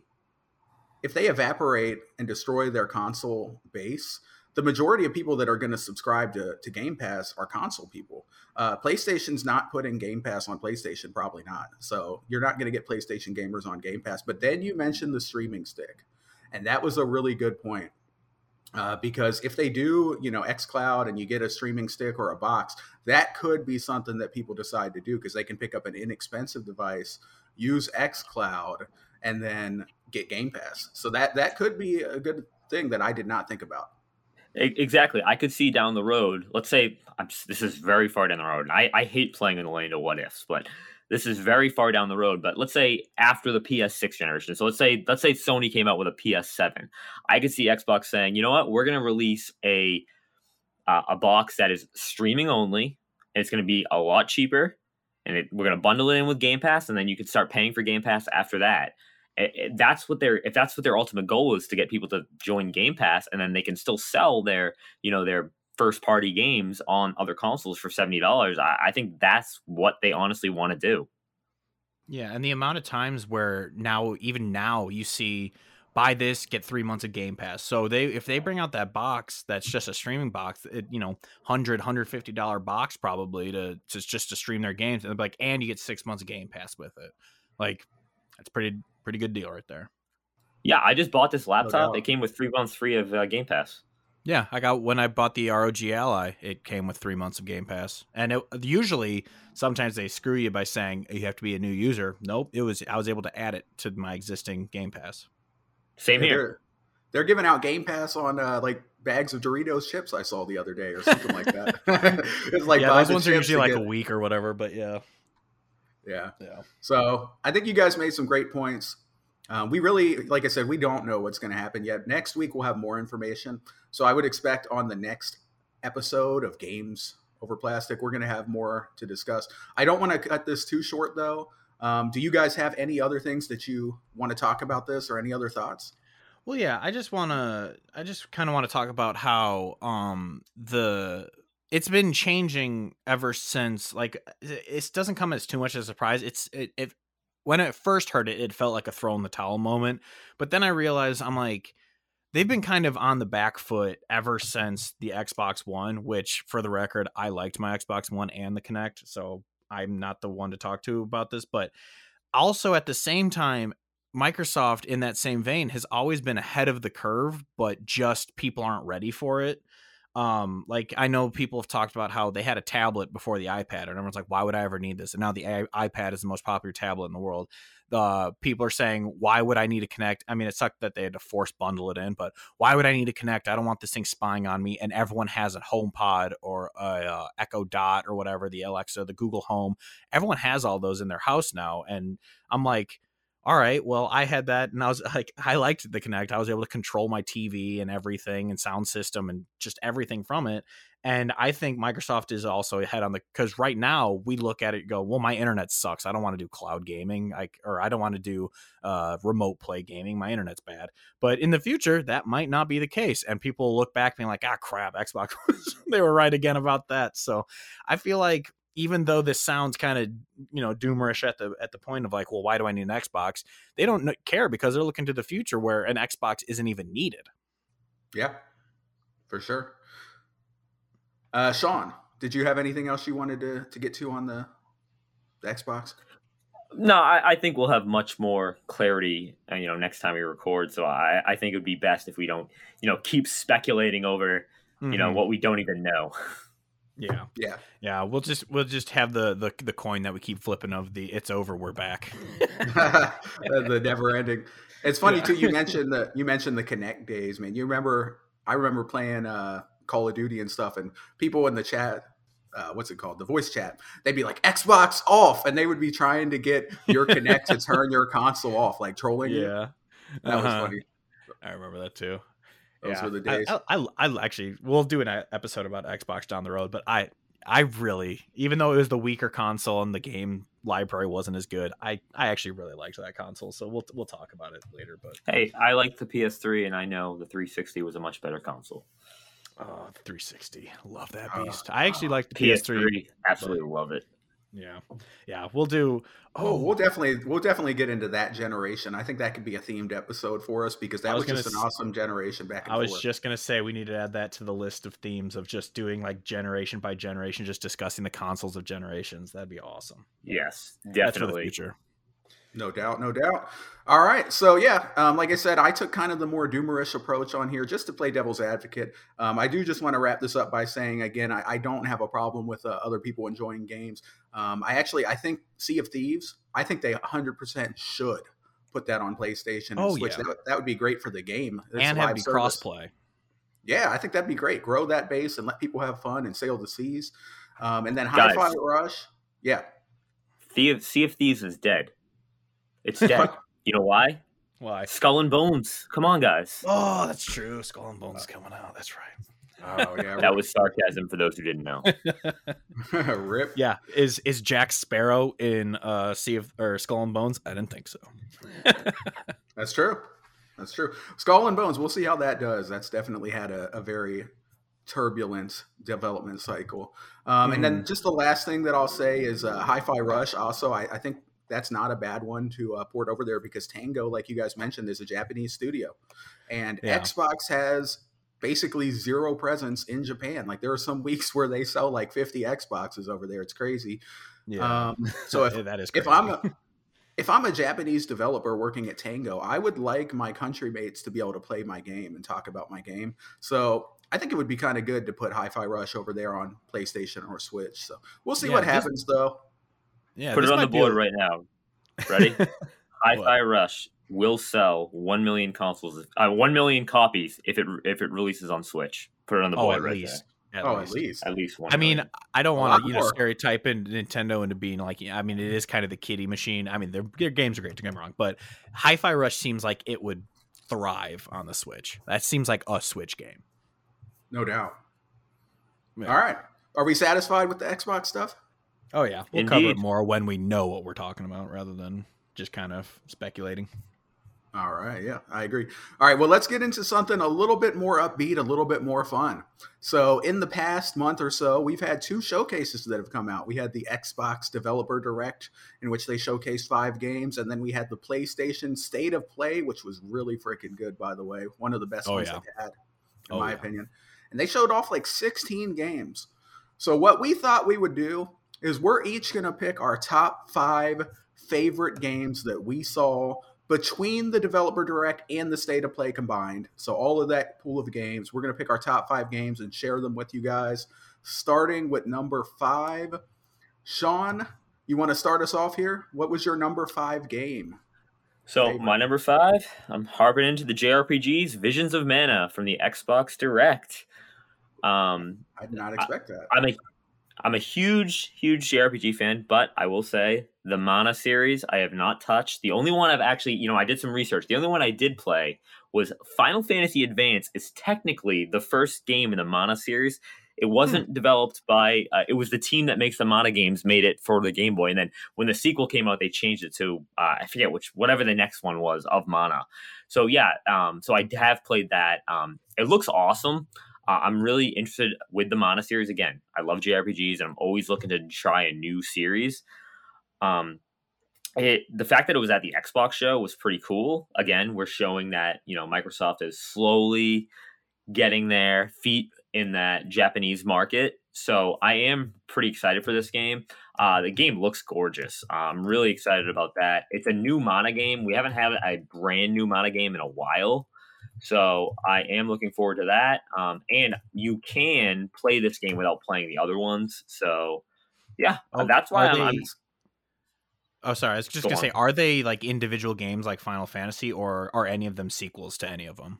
if they evaporate and destroy their console base, the majority of people that are going to subscribe to, to Game Pass are console people. Uh, PlayStation's not putting Game Pass on PlayStation, probably not. So you're not going to get PlayStation gamers on Game Pass. But then you mentioned the streaming stick, and that was a really good point. Uh, because if they do, you know, XCloud and you get a streaming stick or a box, that could be something that people decide to do because they can pick up an inexpensive device, use XCloud, and then get Game Pass. So that that could be a good thing that I did not think about. Exactly. I could see down the road. Let's say I'm, this is very far down the road. I, I hate playing in the lane of what ifs, but this is very far down the road. But let's say after the PS6 generation. So let's say let's say Sony came out with a PS7. I could see Xbox saying, you know what, we're going to release a uh, a box that is streaming only. It's going to be a lot cheaper, and it, we're going to bundle it in with Game Pass, and then you could start paying for Game Pass after that that's what their if that's what their ultimate goal is to get people to join Game Pass, and then they can still sell their you know their first party games on other consoles for seventy dollars. I, I think that's what they honestly want to do. Yeah, and the amount of times where now, even now, you see buy this get three months of game pass so they if they bring out that box that's just a streaming box it, you know 100 150 dollar box probably to, to just to stream their games and like and you get six months of game pass with it like that's pretty pretty good deal right there. Yeah, I just bought this laptop. No it came with three months free of uh, Game Pass. Yeah, I got when I bought the ROG Ally, it came with three months of Game Pass. And it, usually, sometimes they screw you by saying you have to be a new user. Nope, it was I was able to add it to my existing Game Pass. Same here. They're, they're giving out Game Pass on uh, like bags of Doritos chips I saw the other day or something like that. it's like yeah, those ones are usually like get... a week or whatever. But yeah, Yeah. Yeah. So I think you guys made some great points. Um, we really, like I said, we don't know what's going to happen yet. Next week we'll have more information. So I would expect on the next episode of Games Over Plastic, we're going to have more to discuss. I don't want to cut this too short though. Um, do you guys have any other things that you want to talk about this or any other thoughts? Well, yeah, I just want to, I just kind of want to talk about how um, the it's been changing ever since like it doesn't come as too much as a surprise. It's it, it when i first heard it it felt like a throw in the towel moment but then i realized i'm like they've been kind of on the back foot ever since the xbox one which for the record i liked my xbox one and the Kinect so i'm not the one to talk to about this but also at the same time microsoft in that same vein has always been ahead of the curve but just people aren't ready for it um like i know people have talked about how they had a tablet before the ipad and everyone's like why would i ever need this? And now the I- ipad is the most popular tablet in the world. Uh people are saying why would i need to connect? I mean it sucked that they had to force bundle it in but why would i need to connect? I don't want this thing spying on me and everyone has a HomePod or a uh, echo dot or whatever the alexa the google home. Everyone has all those in their house now and i'm like all right, well, I had that and I was like, I liked the Kinect. I was able to control my TV and everything and sound system and just everything from it. And I think Microsoft is also ahead on the because right now we look at it go, well, my internet sucks. I don't want to do cloud gaming, like, or I don't want to do uh, remote play gaming. My internet's bad. But in the future, that might not be the case, and people look back and being like, ah, crap, Xbox, they were right again about that. So I feel like even though this sounds kind of you know doomerish at the at the point of like well why do i need an xbox they don't care because they're looking to the future where an xbox isn't even needed yeah for sure uh sean did you have anything else you wanted to to get to on the, the xbox no I, I, think we'll have much more clarity uh, you know next time we record so i i think it would be best if we don't you know keep speculating over mm-hmm. you know mm-hmm. what we don't even know Yeah. Yeah. Yeah. We'll just we'll just have the the, the coin that we keep flipping of the it's over, we're back. the never ending. It's funny yeah. too, you mentioned the you mentioned the Kinect days, man. You remember I remember playing uh Call of Duty and stuff and people in the chat uh, what's it called? The voice chat. They'd be like Xbox off, and they would be trying to get your Kinect to turn your console off, like trolling yeah. you. Yeah, that uh-huh. was funny. I remember that too. Those yeah. were the days. I, I, I, actually, we'll do an episode about Xbox down the road, but I, I really, even though it was the weaker console and the game library wasn't as good, I, I actually really liked that console. So we'll, we'll talk about it later. But hey, I like the PS3, and I know the 360 was a much better console. Oh, 360, love that beast. Uh, I actually like the PS3. PS3 absolutely love it. Yeah, yeah, we'll do. Oh, oh, we'll definitely we'll definitely get into that generation. I think that could be a themed episode for us because that was, was just an awesome generation back. I was forth. just gonna say we need to add that to the list of themes of just doing like generation by generation, just discussing the consoles of generations. That'd be awesome. Yes, definitely. That's for the future. No doubt, no doubt. All right, so yeah, um, like I said, I took kind of the more doomerish approach on here just to play devil's advocate. Um, I do just want to wrap this up by saying again, I, I don't have a problem with uh, other people enjoying games. Um, I actually, I think Sea of Thieves, I think they 100% should put that on PlayStation and oh, Switch. Yeah. That, that would be great for the game it's and have it be crossplay. Yeah, I think that'd be great. Grow that base and let people have fun and sail the seas. Um, and then Hi-Fi Rush, yeah. Sea of, sea of Thieves is dead. It's dead. you know why? Why? Skull and Bones. Come on, guys. Oh, that's true. Skull and Bones coming out. That's right. Oh yeah, that was sarcasm for those who didn't know. Rip. Yeah, is is Jack Sparrow in uh Sea of or Skull and Bones? I didn't think so. That's true. That's true. Skull and Bones. We'll see how that does. That's definitely had a, a very turbulent development cycle. Um, mm. And then mm-hmm. just the last thing that I'll say is uh, Hi-Fi Rush. Also, I, I think that's not a bad one to uh, port over there because Tango, like you guys mentioned, is a Japanese studio, and yeah. Xbox has basically zero presence in Japan. Like there are some weeks where they sell like 50 Xboxes over there. It's crazy. Yeah. Um, so if that is crazy. if I'm a, if I'm a Japanese developer working at Tango, I would like my country mates to be able to play my game and talk about my game. So I think it would be kind of good to put Hi-Fi Rush over there on PlayStation or Switch. So we'll see yeah, what happens though. Yeah, put it on the board a... right now. Ready? Hi-Fi Rush will sell one million consoles, uh, one million copies if it if it releases on Switch. Put it on the oh, board at right least. At oh, least. at least. At least one. I mean, I don't want to, you know, stereotype in Nintendo into being like, I mean, it is kind of the kiddie machine. I mean, their, their games are great, don't get me wrong, but Hi Fi Rush seems like it would thrive on the Switch. That seems like a Switch game. No doubt. Yeah. All right. Are we satisfied with the Xbox stuff? Oh, yeah. We'll Indeed. cover it more when we know what we're talking about rather than just kind of speculating. All right. Yeah, I agree. All right. Well, let's get into something a little bit more upbeat, a little bit more fun. So, in the past month or so, we've had two showcases that have come out. We had the Xbox Developer Direct, in which they showcased five games. And then we had the PlayStation State of Play, which was really freaking good, by the way. One of the best oh, ones yeah. they had, in oh, my yeah. opinion. And they showed off like 16 games. So, what we thought we would do is we're each going to pick our top five favorite games that we saw between the developer direct and the state of play combined. So all of that pool of games, we're going to pick our top five games and share them with you guys. Starting with number five, Sean, you want to start us off here? What was your number five game? So favorite? my number five, I'm harping into the JRPGs, Visions of Mana from the Xbox Direct. Um, I did not expect that. I'm a I'm a huge, huge JRPG fan, but I will say the Mana series I have not touched. The only one I've actually, you know, I did some research. The only one I did play was Final Fantasy Advance. Is technically the first game in the Mana series. It wasn't hmm. developed by. Uh, it was the team that makes the Mana games made it for the Game Boy, and then when the sequel came out, they changed it to uh, I forget which whatever the next one was of Mana. So yeah, um, so I have played that. Um, it looks awesome. Uh, I'm really interested with the Mana series again. I love JRPGs, and I'm always looking to try a new series. Um, it, the fact that it was at the Xbox show was pretty cool. Again, we're showing that you know Microsoft is slowly getting their feet in that Japanese market. So I am pretty excited for this game. Uh, the game looks gorgeous. I'm really excited about that. It's a new Mana game. We haven't had a brand new Mana game in a while. So I am looking forward to that. Um, and you can play this game without playing the other ones. So yeah, oh, that's why I'm, they... I'm, Oh, sorry. I was just Go gonna on. say, are they like individual games like Final Fantasy, or are any of them sequels to any of them?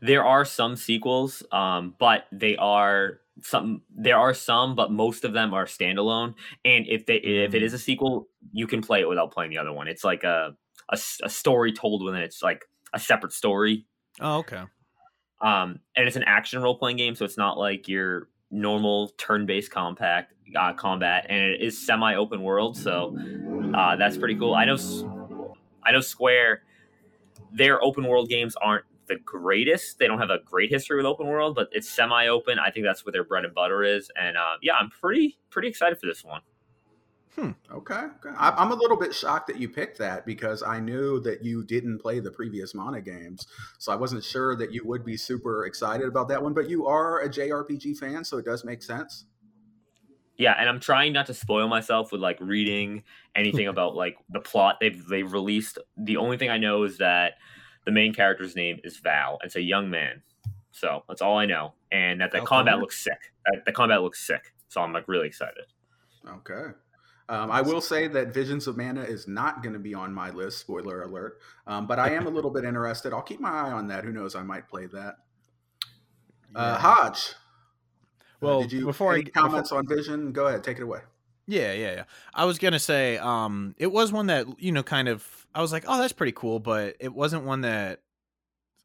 There are some sequels, um, but they are some. There are some, but most of them are standalone. And if they if it is mm. a sequel, you can play it without playing the other one. It's like a a, a story told within it's like a separate story Oh, okay. Um, and it's an action role playing game, so it's not like your normal turn based compact uh, combat, and it is semi open world, so uh, that's pretty cool. I know, I know Square, their open world games aren't the greatest. They don't have a great history with open world, but it's semi open. I think that's what their bread and butter is, and uh, yeah, I'm pretty pretty excited for this one. Hmm. Okay. okay. I, am a little bit shocked that you picked that because I knew that you didn't play the previous Mana games, so I wasn't sure that you would be super excited about that one. But you are a JRPG fan, so it does make sense. Yeah, and I'm trying not to spoil myself with like reading anything about like the plot they've they've released. The only thing I know is that the main character's name is Val. And it's a young man, so that's all I know. And that the okay. combat looks sick. the combat looks sick. So I'm like really excited. Okay. Um, I will say that Visions of Mana is not going to be on my list. Spoiler alert! Um, but I am a little bit interested. I'll keep my eye on that. Who knows? I might play that. Uh, Hodge. Uh, well, uh, did you before any I, comments before, on Vision? Go ahead, take it away. Yeah, yeah, yeah. I was gonna say, um, it was one that you know, kind of. I was like, oh, that's pretty cool, but it wasn't one that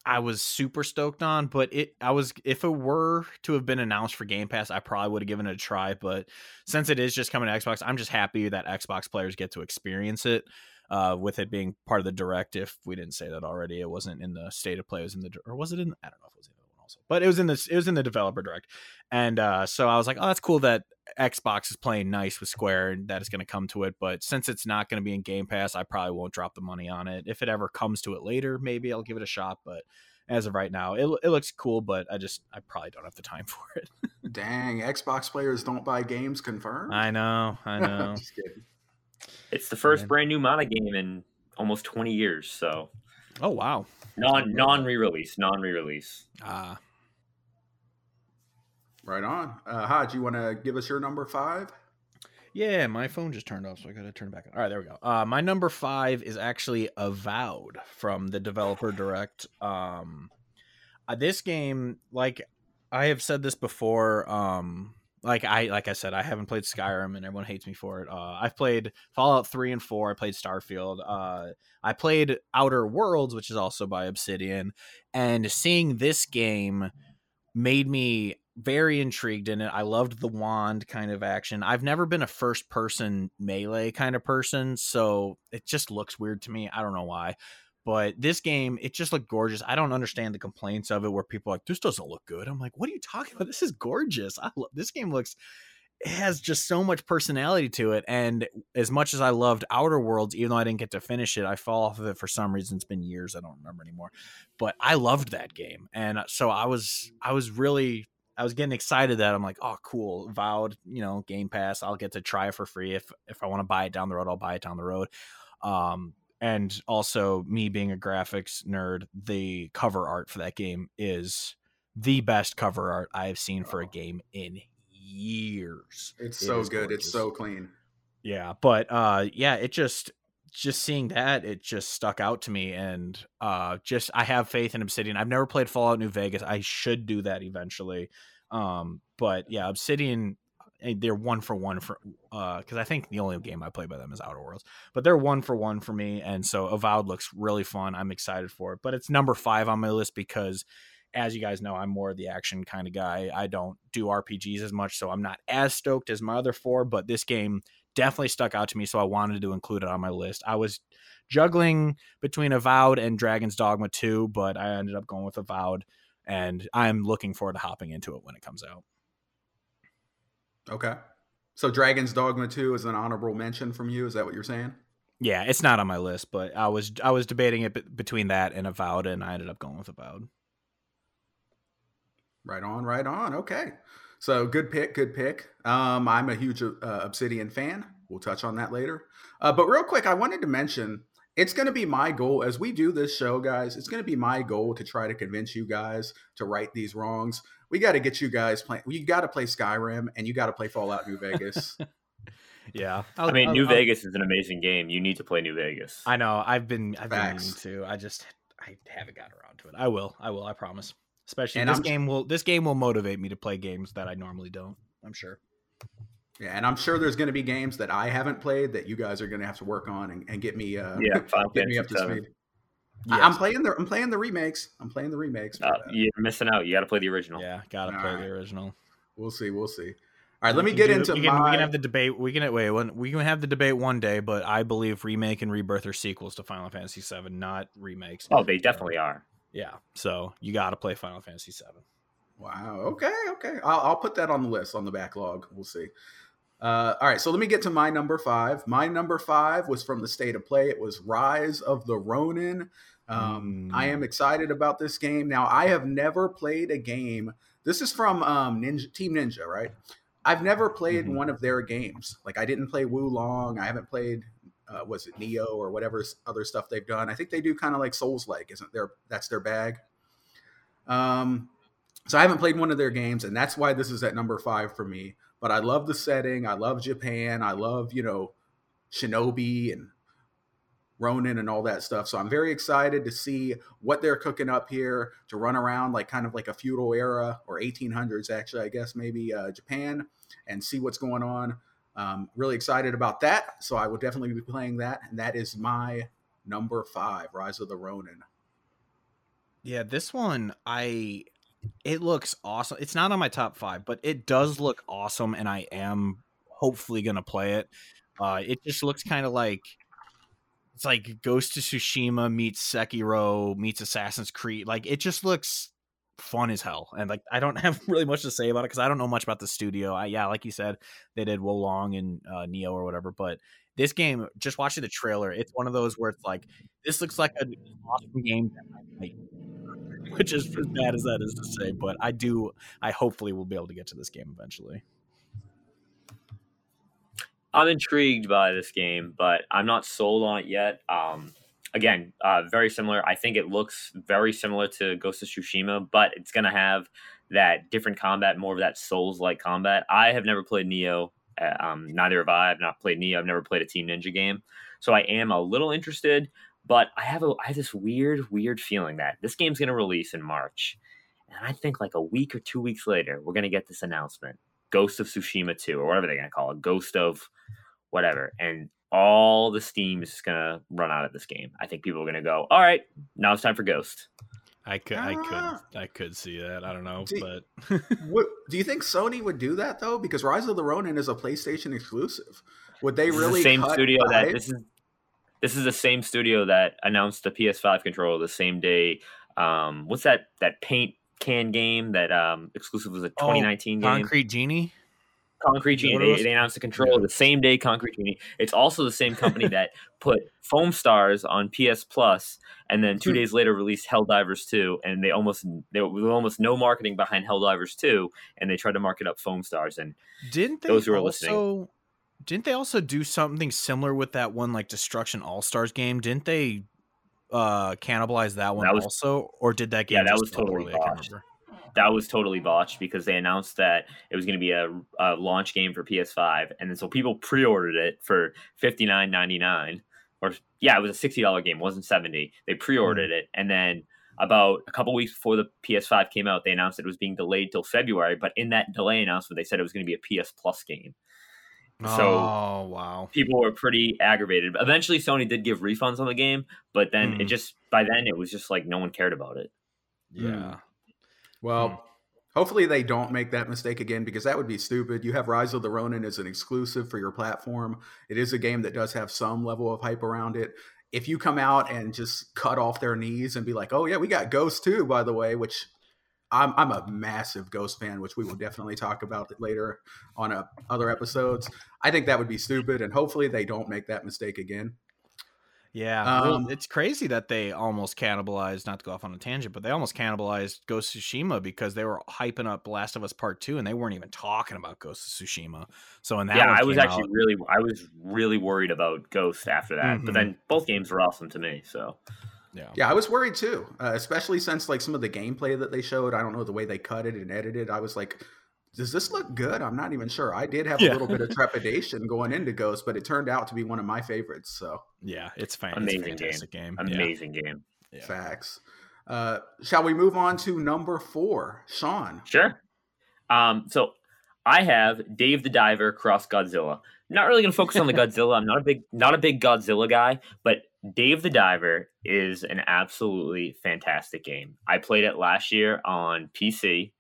I was super stoked on, but it I was if it were to have been announced for Game Pass, I probably would have given it a try. But since it is just coming to Xbox, I'm just happy that Xbox players get to experience it. Uh, with it being part of the direct, if we didn't say that already, it wasn't in the state of play. It was in the or was it in? I don't know if it was in also, but it was in this. It was in the developer direct, and uh, so I was like, oh, that's cool that Xbox is playing nice with Square and that is going to come to it. But since it's not going to be in Game Pass, I probably won't drop the money on it. If it ever comes to it later, maybe I'll give it a shot. But as of right now, it, it looks cool, but I just I probably don't have the time for it. Dang, Xbox players don't buy games confirmed. I know, I know. it's the first Man. brand new Mana game in almost 20 years. So, oh wow, non non re release, non re release. Ah. Right on. Uh, Hodge, you want to give us your number five? Yeah, my phone just turned off, so I got to turn it back on. All right, there we go. Uh, my number five is actually Avowed from the developer direct. Um, uh, this game, like I have said this before. Um, like I like I said, I haven't played Skyrim, and everyone hates me for it. Uh, I've played Fallout three and four. I played Starfield. Uh, I played Outer Worlds, which is also by Obsidian, and seeing this game made me very intrigued in it. I loved the wand kind of action. I've never been a first person melee kind of person, so it just looks weird to me. I don't know why. But this game, it just looked gorgeous. I don't understand the complaints of it where people are like, this doesn't look good. I'm like, what are you talking about? This is gorgeous. I love this game looks it has just so much personality to it. And as much as I loved Outer Worlds, even though I didn't get to finish it, I fall off of it for some reason. It's been years, I don't remember anymore. But I loved that game. And uh, so I was I was really I was getting excited that I'm like, oh, cool, vowed, you know, Game Pass. I'll get to try it for free if if I want to buy it down the road. I'll buy it down the road. Um, and also me being a graphics nerd, the cover art for that game is the best cover art I have seen for a game in years. It's it so good. Gorgeous. It's so clean. Yeah, but uh yeah, it just just seeing that it just stuck out to me and uh just I have faith in Obsidian. I've never played Fallout New Vegas. I should do that eventually. Um but yeah, Obsidian they're one for one for uh because I think the only game I play by them is Outer Worlds, but they're one for one for me, and so Avowed looks really fun. I'm excited for it, but it's number five on my list because, as you guys know, I'm more the action kind of guy. I don't do RPGs as much, so I'm not as stoked as my other four. But this game definitely stuck out to me, so I wanted to include it on my list. I was juggling between Avowed and Dragon's Dogma 2, but I ended up going with Avowed, and I'm looking forward to hopping into it when it comes out. Okay. So Dragon's Dogma 2 is an honorable mention from you. Is that what you're saying? Yeah, it's not on my list, but I was I was debating it between that and Avowed, and I ended up going with Avowed. Right on, right on. Okay, so good pick, good pick. Um, I'm a huge uh, Obsidian fan. We'll touch on that later. Uh, but real quick, I wanted to mention it's going to be my goal as we do this show, guys. It's going to be my goal to try to convince you guys to right these wrongs we got to get you guys playing. You got to play Skyrim and you got to play Fallout New Vegas. yeah, I'll, i mean, I'll, New I'll, Vegas is an amazing game. You need to play New Vegas. I know. I've been I've Facts. been meaning to. I just I haven't gotten around to it. I will. I will. I promise. Especially and this I'm, game will this game will motivate me to play games that I normally don't. I'm sure. Yeah, and I'm sure there's going to be games that I haven't played that you guys are going to have to work on and, and get me uh, yeah, get me up to speed. Yes. I'm playing the I'm playing the remakes. I'm playing the remakes. Uh, you're missing out. You got to play the original. Yeah, got to play right. the original. We'll see. We'll see. All right, let me get do, into we can, my. We can have the debate. We can wait. When, we can have the debate one day, but I believe remake and rebirth are sequels to Final Fantasy VII, not remakes. Oh, they definitely are. Yeah, so you got to play Final Fantasy VII. Wow. Okay. Okay. I'll, I'll put that on the list on the backlog. We'll see. Uh, all right, so let me get to my number five. My number five was from the state of play. It was Rise of the Ronin. Um, mm. I am excited about this game. Now, I have never played a game. This is from um, Ninja Team Ninja, right? I've never played mm-hmm. one of their games. Like I didn't play Wo Long. I haven't played uh, was it Nioh or whatever other stuff they've done. I think they do kind of like Souls like, isn't their that's their bag. Um, so I haven't played one of their games, and that's why this is at number five for me. But I love the setting. I love Japan. I love you know Shinobi and Ronin and all that stuff. So I'm very excited to see what they're cooking up here to run around like kind of like a feudal era or 1800s, actually, I guess maybe uh, Japan and see what's going on. Um, really excited about that. So I will definitely be playing that. And that is my number five, Rise of the Ronin. Yeah, this one, I. It looks awesome. It's not on my top five, but it does look awesome, and I am hopefully to play it. Uh, it just looks kind of like it's like Ghost of Tsushima meets Sekiro meets Assassin's Creed. Like it just looks fun as hell. And like I don't have really much to say about it because I don't know much about the studio. I, yeah, like you said, they did Wo Long and uh, Nioh or whatever. But this game, just watching the trailer, it's one of those where it's like this looks like an awesome game which is as bad as that is to say. But I do, I hopefully will be able to get to this game eventually. I'm intrigued by this game, but I'm not sold on it yet. Um, again, uh, very similar. I think it looks very similar to Ghost of Tsushima, but it's going to have that different combat, more of that Souls like combat. I have never played Nioh. Um, neither have I. I've not played Nioh. I've never played a Team Ninja game. So I am a little interested, but I have a I have this weird, weird feeling that this game's going to release in March. And I think like a week or two weeks later, we're gonna get this announcement: Ghost of Tsushima 2, or whatever they're gonna call it, Ghost of whatever. And all the steam is just gonna run out of this game. I think people are gonna go, all right, now it's time for Ghost. I could, I could, ah. I could see that. I don't know, do, but what, do you think Sony would do that though? Because Rise of the Ronin is a PlayStation exclusive. Would they really? The same studio that this is. This is the same studio that announced the PS5 controller the same day. Um, what's that? That paint can game that um exclusive was a 2019 oh, game. Concrete Genie. Concrete Genie. They, they, announced the controller yeah. the same day. Concrete Genie. It's also the same company that put Foamstars on PS Plus, and then two hmm. days later released Helldivers Two. And they almost there was almost no marketing behind Helldivers Two, and they tried to market up Foamstars. And didn't they those who are also, listening, didn't they also do something similar with that one like Destruction All Stars game? Didn't they uh cannibalize that one that was, also, or did that game? Yeah, that was totally that was totally botched because they announced that it was going to be a, a, launch game for PS5, and then so people pre-ordered it for fifty nine ninety nine, or yeah, it was a sixty dollar game, it wasn't seventy. They pre-ordered mm. it, and then about a couple weeks before the PS5 came out, they announced it was being delayed till February. But in that delay announcement, they said it was going to be a PS Plus game. So oh wow, people were pretty aggravated. Eventually, Sony did give refunds on the game, but then mm. it just by then it was just like no one cared about it. Yeah, well, hmm. hopefully they don't make that mistake again because that would be stupid. You have Rise of the Ronin as an exclusive for your platform. It is a game that does have some level of hype around it. If you come out and just cut off their knees and be like, "Oh yeah, we got Ghost too," by the way, which I'm I'm a massive Ghost fan, which we will definitely talk about later on a, uh, other episodes. I think that would be stupid, and hopefully they don't make that mistake again. Yeah, um, it's crazy that they almost cannibalized. Not to go off on a tangent, but they almost cannibalized Ghost of Tsushima because they were hyping up Last of Us Part Two, and they weren't even talking about Ghost of Tsushima. So in that, yeah, I was actually out, really, I was really worried about Ghost after that. Mm-hmm. But then both games were awesome to me. So yeah, yeah, I was worried too, uh, especially since like some of the gameplay that they showed. I don't know the way they cut it and edited. I was like, does this look good? I'm not even sure. I did have yeah. a little bit of trepidation going into Ghost, but it turned out to be one of my favorites. So yeah, it's, fan- amazing it's fantastic game. game. Amazing yeah. game. Yeah. Facts. Uh, shall we move on to number four, Sean? Sure. Um, so I have Dave the Diver Cross Godzilla. Not really going to focus on the Godzilla. I'm not a big not a big Godzilla guy, but Dave the Diver is an absolutely fantastic game. I played it last year on PC.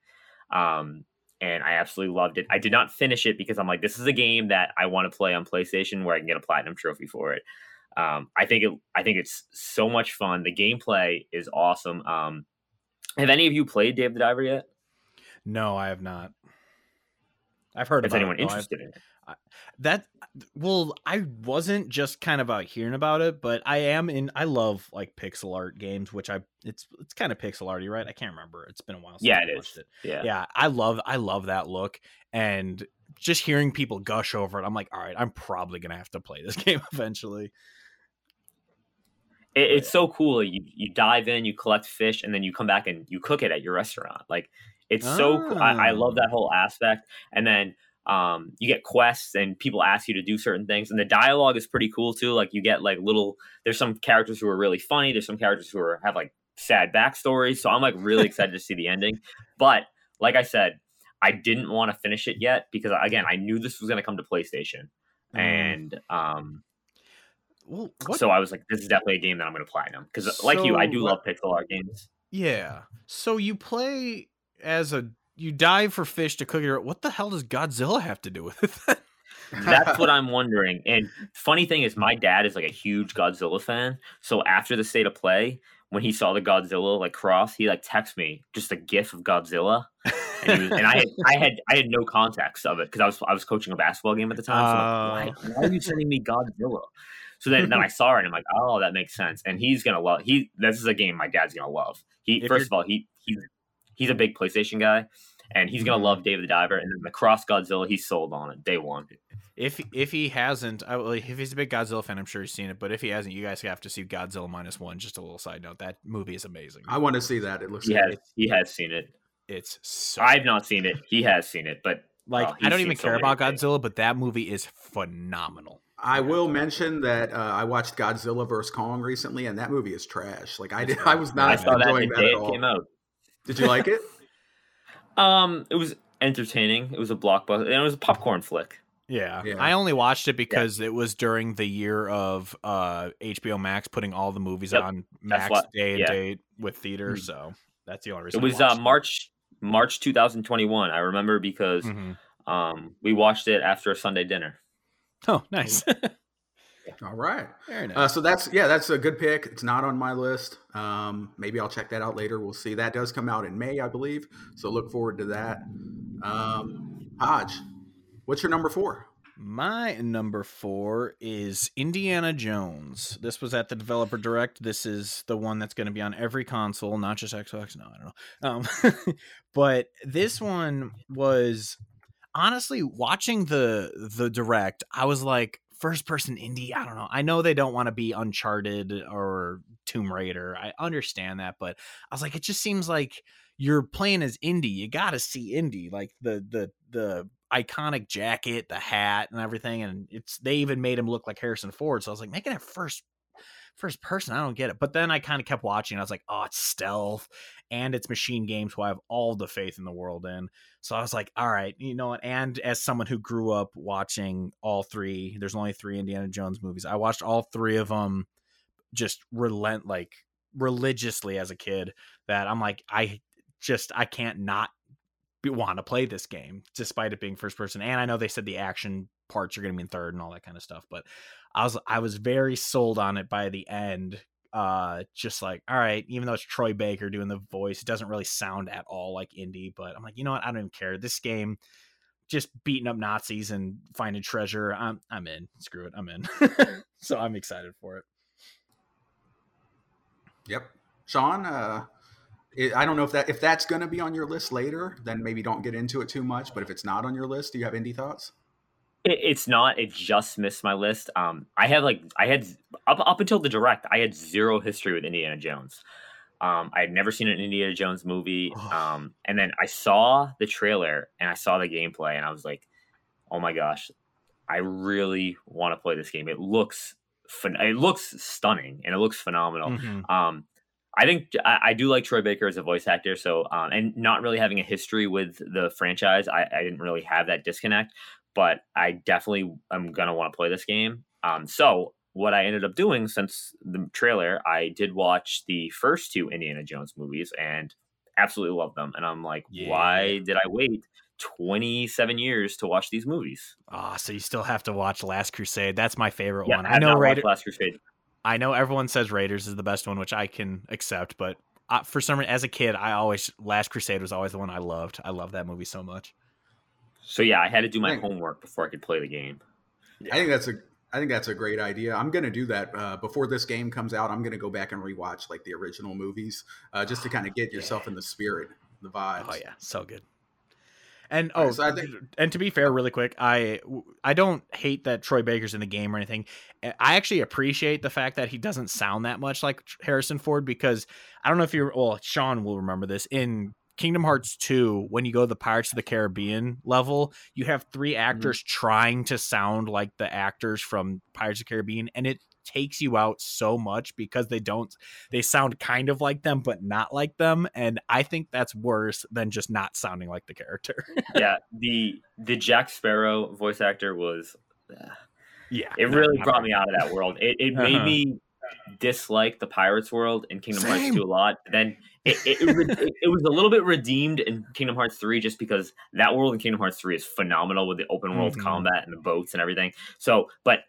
Um, and I absolutely loved it. I did not finish it because I'm like, this is a game that I want to play on PlayStation where I can get a platinum trophy for it. Um, I think it, I think it's so much fun. The gameplay is awesome. Um, have any of you played Dave the Diver yet? No, I have not. I've heard. Is anyone it, interested in it? That well i wasn't just kind of out hearing about it but i am in i love like pixel art games which i it's it's kind of pixel arty right i can't remember it's been a while since yeah I it is it. yeah yeah i love i love that look and just hearing people gush over it i'm like all right i'm probably gonna have to play this game eventually it, it's so cool you you dive in you collect fish and then you come back and you cook it at your restaurant like it's so cool. I, I love that ah. whole aspect and then um, you get quests and people ask you to do certain things and the dialogue is pretty cool too like you get like little there's some characters who are really funny there's some characters who are have like sad backstories so i'm like really excited to see the ending but like i said i didn't want to finish it yet because again i knew this was going to come to playstation mm. and um well, so i was like this is definitely a game that i'm going to play platinum because so, like you i do what, love pixel art games yeah so you play as a you dive for fish to cook your. What the hell does Godzilla have to do with it? That's what I'm wondering. And funny thing is, my dad is like a huge Godzilla fan. So after the state of play, when he saw the Godzilla like cross, he like texted me just a gif of Godzilla, and, was, and I had I had I had no context of it because I was I was coaching a basketball game at the time. So uh... like, why, why are you sending me Godzilla? So then, then I saw it and I'm like, oh, that makes sense. And he's gonna love. He this is a game my dad's gonna love. He if first of all he he's he's a big PlayStation guy, and he's gonna love. Dave the Diver. And then the Cross Godzilla, he's sold on it day one. If if he hasn't, I, if he's a big Godzilla fan, I'm sure he's seen it. But if he hasn't, you guys have to see Godzilla minus one. Just a little side note: that movie is amazing. I want to see that. It looks. He has. He has seen it. It's. So I've not seen it. He has seen it, but like oh, I don't even care so about things. Godzilla, but that movie is phenomenal. I will mention that uh, I watched Godzilla vs Kong recently, and that movie is trash. Like I did, I was not I saw enjoying that, the that day at all. It came out. Did you like it? Um, it was entertaining. It was a blockbuster, and it was a popcorn flick. Yeah. yeah. I only watched it because yeah. it was during the year of uh, HBO Max putting all the movies yep. on Max what, day and yeah. date with theater. Mm-hmm. So that's the only reason. It was uh, March March 2021. I remember because mm-hmm. um, we watched it after a Sunday dinner. Oh, nice. All right. Very uh, nice. Uh, so that's yeah, that's a good pick. It's not on my list. Um, maybe I'll check that out later. We'll see. That does come out in May, I believe. So look forward to that. Um, Hodge, what's your number four? My number four is Indiana Jones. This was at the developer direct. This is the one that's going to be on every console, not just Xbox. No, I don't know. Um, but this one was honestly watching the the direct. I was like, first person indie. I don't know. I know they don't want to be Uncharted or Tomb Raider. I understand that, but I was like, it just seems like you're playing as indie. You got to see indie, like the the the iconic jacket, the hat, and everything. And it's they even made him look like Harrison Ford. So I was like, making it first first person, I don't get it. But then I kind of kept watching. I was like, oh, it's stealth and it's MachineGames, who I have all the faith in the world in. So I was like, all right, you know? And as someone who grew up watching all three, there's only three Indiana Jones movies. I watched all three of them just relent like religiously as a kid that I'm like, I just I can't not want to play this game despite it being first person and i know they said the action parts are going to be in third and all that kind of stuff but i was i was very sold on it by the end uh just like all right even though it's troy baker doing the voice it doesn't really sound at all like indie. but i'm like you know what i don't even care this game just beating up nazis and finding treasure i'm i'm in screw it i'm in so i'm excited for it yep sean uh I don't know if that if that's going to be on your list later, then maybe don't get into it too much. But if it's not on your list, do you have indie thoughts? It, it's not. It just missed my list. Um, I have like I had up up until the direct, I had zero history with Indiana Jones. Um, I had never seen an Indiana Jones movie. Um, and then I saw the trailer and I saw the gameplay, and I was like, "Oh my gosh, I really want to play this game. It looks, it looks stunning and it looks phenomenal." Mm-hmm. Um, I think I, I, do like Troy Baker as a voice actor. So, um, and not really having a history with the franchise, I, I didn't really have that disconnect. But I definitely am gonna want to play this game. Um, so what I ended up doing since the trailer, I did watch the first two Indiana Jones movies and absolutely love them. And I'm like, yeah. why did I wait 27 years to watch these movies? Ah, oh, so you still have to watch Last Crusade. That's my favorite yeah, one. I, I know Raider- Last Crusade. I know everyone says Raiders is the best one, which I can accept, but I, for some reason, as a kid, I always Last Crusade was always the one I loved. I love that movie so much. So yeah, I had to do my homework before I could play the game. I think that's a I think that's a great idea. I'm gonna do that uh, before this game comes out. I'm gonna go back and rewatch like the original movies uh, just to kind of get yourself yeah. in the spirit, the vibes. Oh yeah, so good. And oh, so think, and to be fair, really quick, I I don't hate that Troy Baker's in the game or anything. I actually appreciate the fact that he doesn't sound that much like Harrison Ford because I don't know if you're well, Sean will remember this in Kingdom Hearts 2, when you go to the Pirates of the Caribbean level, you have three mm-hmm. actors mm-hmm. trying to sound like the actors from Pirates of the Caribbean, and it takes you out so much because they don't they sound kind of like them but not like them and i think that's worse than just not sounding like the character yeah the the jack sparrow voice actor was uh, yeah it really brought me out of that world it, it made uh-huh. me dislike the pirates world in kingdom Same. hearts 2 a lot then it, it, it, it, was a little bit redeemed in Kingdom Hearts 3 just because that world in Kingdom Hearts 3 is phenomenal with the open world mm-hmm. combat and the boats and everything. So, but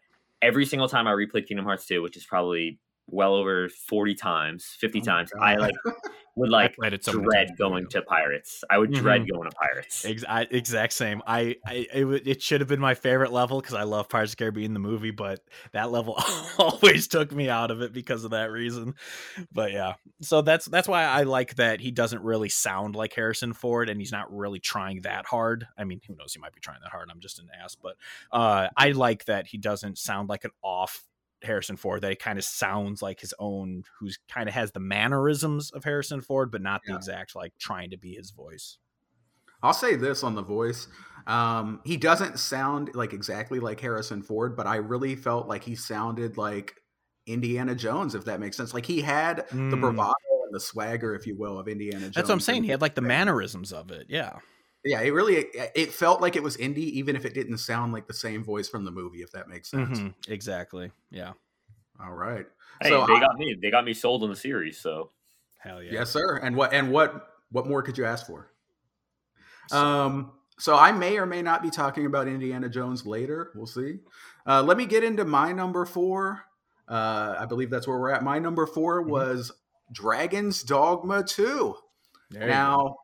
every single time I replayed Kingdom Hearts 2, which is probably well over 40 times, 50 oh times, I like would like so dread going to pirates. I would mm-hmm. dread going to pirates. Ex- I, exact same. I, I it, it should have been my favorite level because I love Pirates of the Caribbean the movie, but that level always took me out of it because of that reason. But yeah, so that's that's why I like that he doesn't really sound like Harrison Ford, and he's not really trying that hard. I mean, who knows? He might be trying that hard. I'm just an ass, but uh, I like that he doesn't sound like an off Harrison Ford that it kind of sounds like his own, who's kind of has the mannerisms of Harrison Ford, but not the exact like trying to be his voice. I'll say this on the voice. Um, he doesn't sound like exactly like Harrison Ford, but I really felt like he sounded like Indiana Jones, if that makes sense. Like he had mm. the bravado and the swagger, if you will, of Indiana Jones. That's what I'm saying. He had like the mannerisms of it. Yeah. Yeah, it really it felt like it was indie, even if it didn't sound like the same voice from the movie. If that makes sense. Mm-hmm. Exactly. Yeah. All right. Hey, so they I, got me. They got me sold on the series. So. Hell yeah. Yes, sir. And what and what what more could you ask for? Um. So I may or may not be talking about Indiana Jones later. We'll see. Uh, let me get into my number four. Uh, I believe that's where we're at. My number 4 mm-hmm. was Dragon's Dogma 2. There now,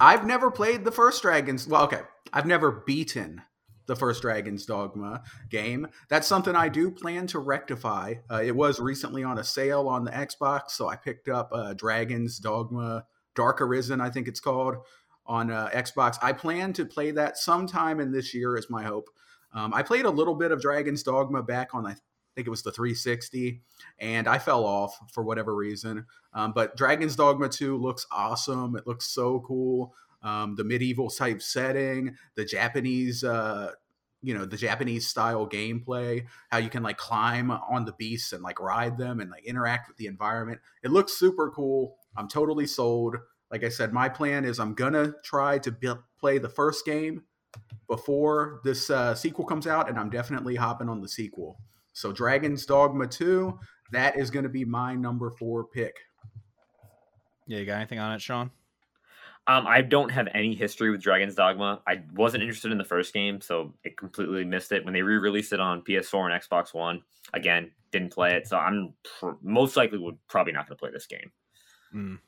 I've never played the first Dragon's. Well, okay. I've never beaten the first Dragon's Dogma game. That's something I do plan to rectify. Uh, it was recently on a sale on the Xbox, so I picked up uh, Dragon's Dogma Dark Arisen, I think it's called, on uh, Xbox. I plan to play that sometime in this year, is my hope. Um, I played a little bit of Dragon's Dogma back on, I think it was the 360, and I fell off for whatever reason. Um, but Dragon's Dogma 2 looks awesome. It looks so cool. Um, the medieval type setting, the Japanese, uh, you know, the Japanese style gameplay, how you can like climb on the beasts and like ride them and like interact with the environment. It looks super cool. I'm totally sold. Like I said, my plan is I'm gonna try to be- play the first game before this uh, sequel comes out, and I'm definitely hopping on the sequel. So Dragon's Dogma 2, that is going to be my number four pick. Yeah, you got anything on it, Sean? Um, I don't have any history with Dragon's Dogma. I wasn't interested in the first game, so it completely missed it. When they re-released it on PS4 and Xbox One, again, didn't play it. So I'm pr- most likely would probably not going to play this game. Mm.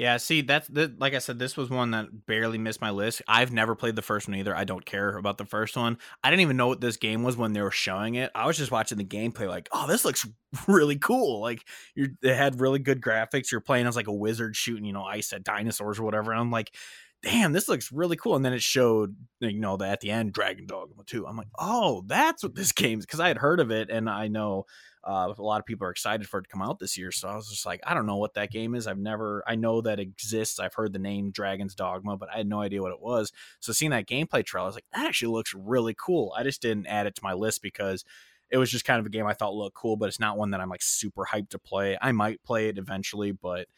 Yeah, see, that's the, like I said, this was one that barely missed my list. I've never played the first one either. I don't care about the first one. I didn't even know what this game was when they were showing it. I was just watching the gameplay, like, oh, this looks really cool. Like, you had really good graphics. You're playing as like a wizard shooting, you know, ice at dinosaurs or whatever. And I'm like, damn, this looks really cool. And then it showed, you know, that at the end, Dragon Dogma 2. I'm like, oh, that's what this game's because I had heard of it and I know uh, a lot of people are excited for it to come out this year. So I was just like, I don't know what that game is. I've never, I know that exists. I've heard the name Dragon's Dogma, but I had no idea what it was. So seeing that gameplay trailer, I was like, that actually looks really cool. I just didn't add it to my list because it was just kind of a game I thought looked cool, but it's not one that I'm like super hyped to play. I might play it eventually, but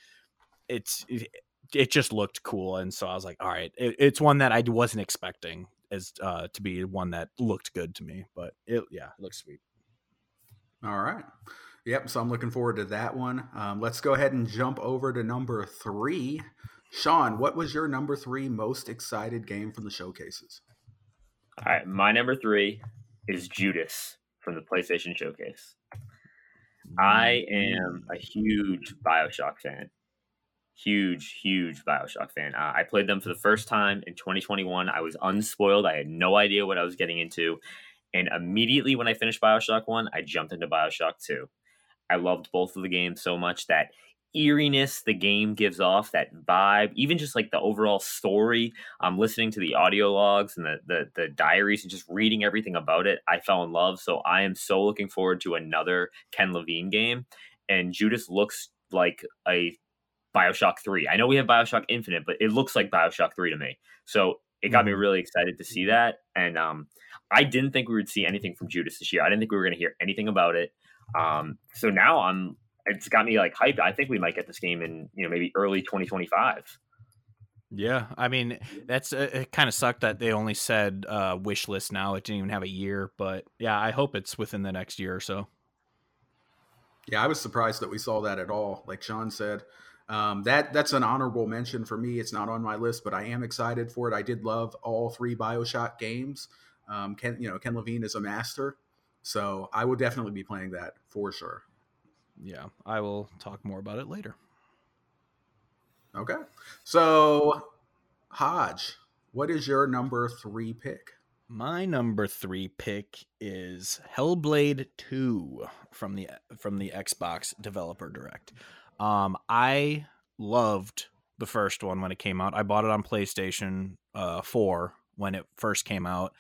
it's, it, it just looked cool. And so I was like, all right, it, it's one that I wasn't expecting as uh, to be one that looked good to me, but it, yeah, it looks sweet. All right. Yep. So I'm looking forward to that one. Um, let's go ahead and jump over to number three. Sean, what was your number three most excited game from the showcases? All right. My number three is Judas from the PlayStation Showcase. I am a huge Bioshock fan. Huge, huge Bioshock fan. Uh, I played them for the first time in 2021. I was unspoiled. I had no idea what I was getting into. And immediately when I finished Bioshock 1, I jumped into Bioshock 2. I loved both of the games so much that eeriness the game gives off, that vibe, even just like the overall story. I'm um, listening to the audio logs and the, the, the diaries and just reading everything about it. I fell in love. So I am so looking forward to another Ken Levine game. And Judas looks like a Bioshock 3. I know we have Bioshock Infinite, but it looks like Bioshock 3 to me. So it got me mm-hmm. really excited to see that. And um, I didn't think we would see anything from Judas this year. I didn't think we were going to hear anything about it. Um, so now I'm, it's got me like hyped. I think we might get this game in, you know, maybe early 2025. Yeah, I mean that's uh, it. Kind of sucked that they only said uh, wish list. Now it didn't even have a year, but yeah, I hope it's within the next year or so. Yeah, I was surprised that we saw that at all. Like Sean said, um, that that's an honorable mention for me. It's not on my list, but I am excited for it. I did love all three Bioshock games. Um, Ken, you know, Ken Levine is a master, so I will definitely be playing that for sure. Yeah, I will talk more about it later. Okay, so Hodge, what is your number three pick? My number three pick is Hellblade Two from the from the Xbox Developer Direct. Um, I loved the first one when it came out. I bought it on PlayStation uh, Four when it first came out,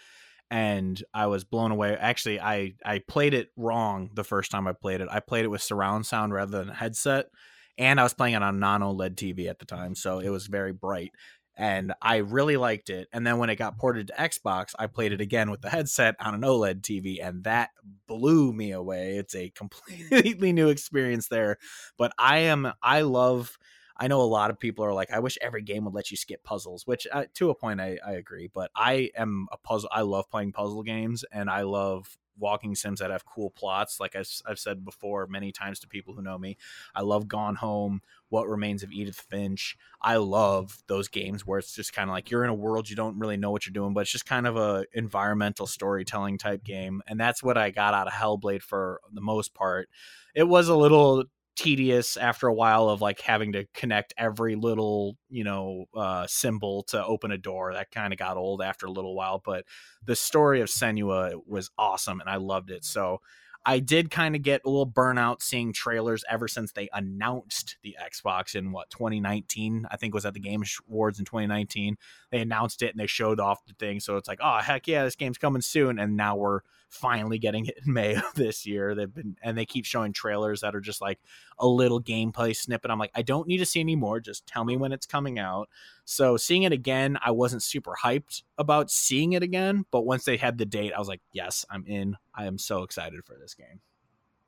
and I was blown away. Actually, I I played it wrong the first time I played it. I played it with surround sound rather than a headset, and I was playing it on a non OLED TV at the time, so it was very bright. And I really liked it. And then when it got ported to Xbox, I played it again with the headset on an OLED TV, and that blew me away. It's a completely new experience there. But I am I love I know a lot of people are like, I wish every game would let you skip puzzles, which uh, to a point I, I agree. But I am a puzzle. I love playing puzzle games, and I love walking sims that have cool plots. Like I've, I've said before many times to people who know me, I love Gone Home, What Remains of Edith Finch. I love those games where it's just kind of like you're in a world you don't really know what you're doing, but it's just kind of a environmental storytelling type game, and that's what I got out of Hellblade for the most part. It was a little tedious after a while of like having to connect every little you know uh, symbol to open a door that kind of got old after a little while but the story of senua was awesome and i loved it so i did kind of get a little burnout seeing trailers ever since they announced the xbox in what 2019 i think was at the game awards in 2019 they announced it and they showed off the thing so it's like oh heck yeah this game's coming soon and now we're finally getting it in May of this year. They've been and they keep showing trailers that are just like a little gameplay snippet. I'm like, I don't need to see any more. Just tell me when it's coming out. So seeing it again, I wasn't super hyped about seeing it again, but once they had the date, I was like, yes, I'm in. I am so excited for this game.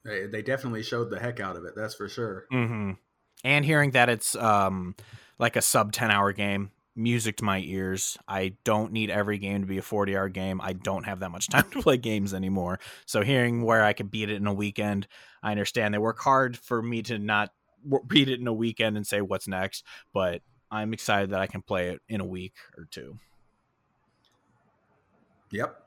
They, they definitely showed the heck out of it. That's for sure. Mm-hmm. And hearing that it's um like a sub 10 hour game music to my ears. I don't need every game to be a 40 hour game. I don't have that much time to play games anymore. So hearing where I could beat it in a weekend, I understand they work hard for me to not beat it in a weekend and say what's next, but I'm excited that I can play it in a week or two. Yep.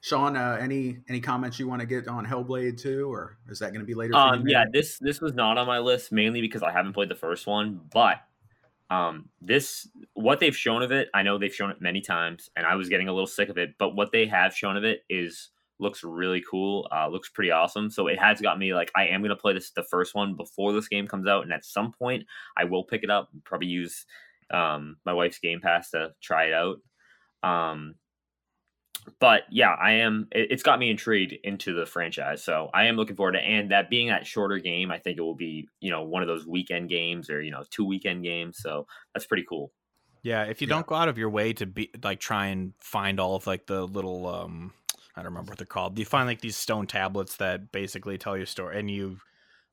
Sean, uh, any any comments you want to get on Hellblade 2, or is that going to be later? Um, yeah, this this was not on my list mainly because I haven't played the first one, but um, this what they've shown of it, I know they've shown it many times, and I was getting a little sick of it. But what they have shown of it is looks really cool. Uh, looks pretty awesome. So it has got me like I am gonna play this the first one before this game comes out, and at some point I will pick it up. Probably use um, my wife's Game Pass to try it out. Um, but yeah, I am. It, has got me intrigued into the franchise, so I am looking forward to. And that being that shorter game, I think it will be you know one of those weekend games or you know two weekend games. So that's pretty cool. Yeah, if you yeah. don't go out of your way to be like try and find all of like the little um I don't remember what they're called. You find like these stone tablets that basically tell your story, and you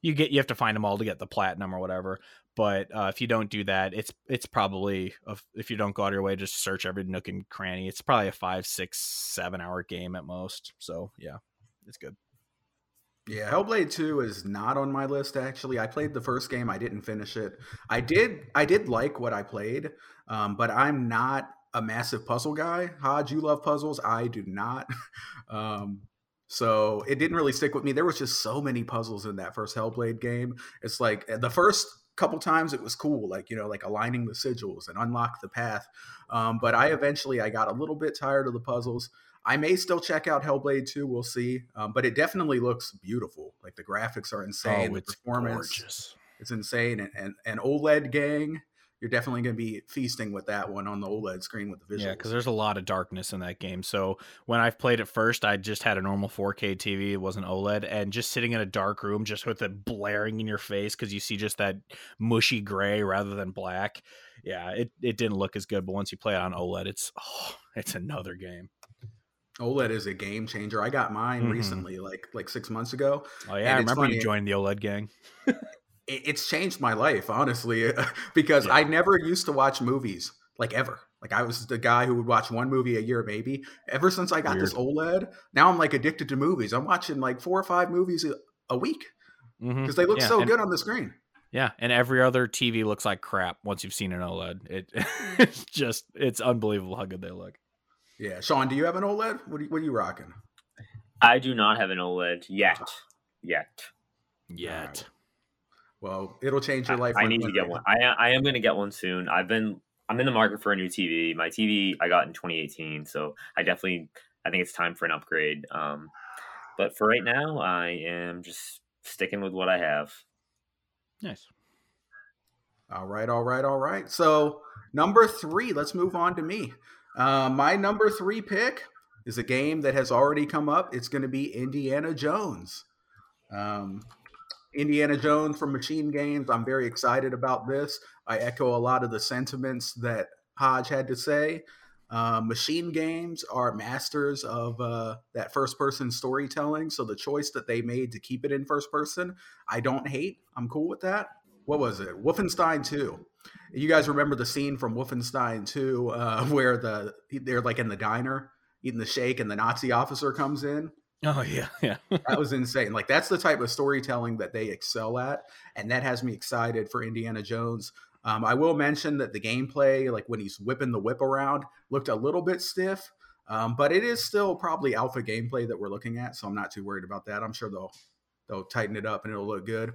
you get you have to find them all to get the platinum or whatever. But uh, if you don't do that, it's it's probably a, if you don't go out of your way, just search every nook and cranny. It's probably a five, six, seven hour game at most. So yeah, it's good. Yeah, Hellblade 2 is not on my list actually. I played the first game, I didn't finish it. I did I did like what I played, um, but I'm not a massive puzzle guy. Hodge, you love puzzles. I do not. um, so it didn't really stick with me. There was just so many puzzles in that first Hellblade game. It's like the first couple times it was cool, like you know, like aligning the sigils and unlock the path. Um, but I eventually I got a little bit tired of the puzzles. I may still check out Hellblade 2, we'll see. Um, but it definitely looks beautiful. Like the graphics are insane, oh, the performance gorgeous. it's insane, and, and and OLED gang you're definitely going to be feasting with that one on the OLED screen with the visuals. Yeah, because there's a lot of darkness in that game. So when I've played it first, I just had a normal 4K TV. It wasn't OLED, and just sitting in a dark room, just with it blaring in your face because you see just that mushy gray rather than black. Yeah, it, it didn't look as good, but once you play it on OLED, it's oh, it's another game. OLED is a game changer. I got mine mm-hmm. recently, like like six months ago. Oh yeah, I remember funny. you joined the OLED gang. it's changed my life honestly because yeah. i never used to watch movies like ever. Like i was the guy who would watch one movie a year maybe. Ever since i got Weird. this oled now i'm like addicted to movies. I'm watching like four or five movies a, a week because mm-hmm. they look yeah. so and, good on the screen. Yeah and every other tv looks like crap once you've seen an oled it it's just it's unbelievable how good they look. Yeah sean do you have an oled what are you, what are you rocking? I do not have an oled yet yet. Yet well, it'll change your life. I, I need to get one. I I am going to get one soon. I've been I'm in the market for a new TV. My TV I got in 2018, so I definitely I think it's time for an upgrade. Um, but for right now, I am just sticking with what I have. Nice. All right, all right, all right. So number three, let's move on to me. Uh, my number three pick is a game that has already come up. It's going to be Indiana Jones. Um, Indiana Jones from MachineGames. I'm very excited about this. I echo a lot of the sentiments that Hodge had to say. Uh, MachineGames are masters of uh, that first person storytelling. So the choice that they made to keep it in first person, I don't hate. I'm cool with that. what was it? Wolfenstein 2. You guys remember the scene from Wolfenstein 2 uh, where the they're like in the diner eating the shake and the Nazi officer comes in? Oh yeah, yeah. that was insane. Like that's the type of storytelling that they excel at, and that has me excited for Indiana Jones. Um, I will mention that the gameplay, like when he's whipping the whip around, looked a little bit stiff, um, but it is still probably alpha gameplay that we're looking at, so I'm not too worried about that. I'm sure they'll they'll tighten it up and it'll look good.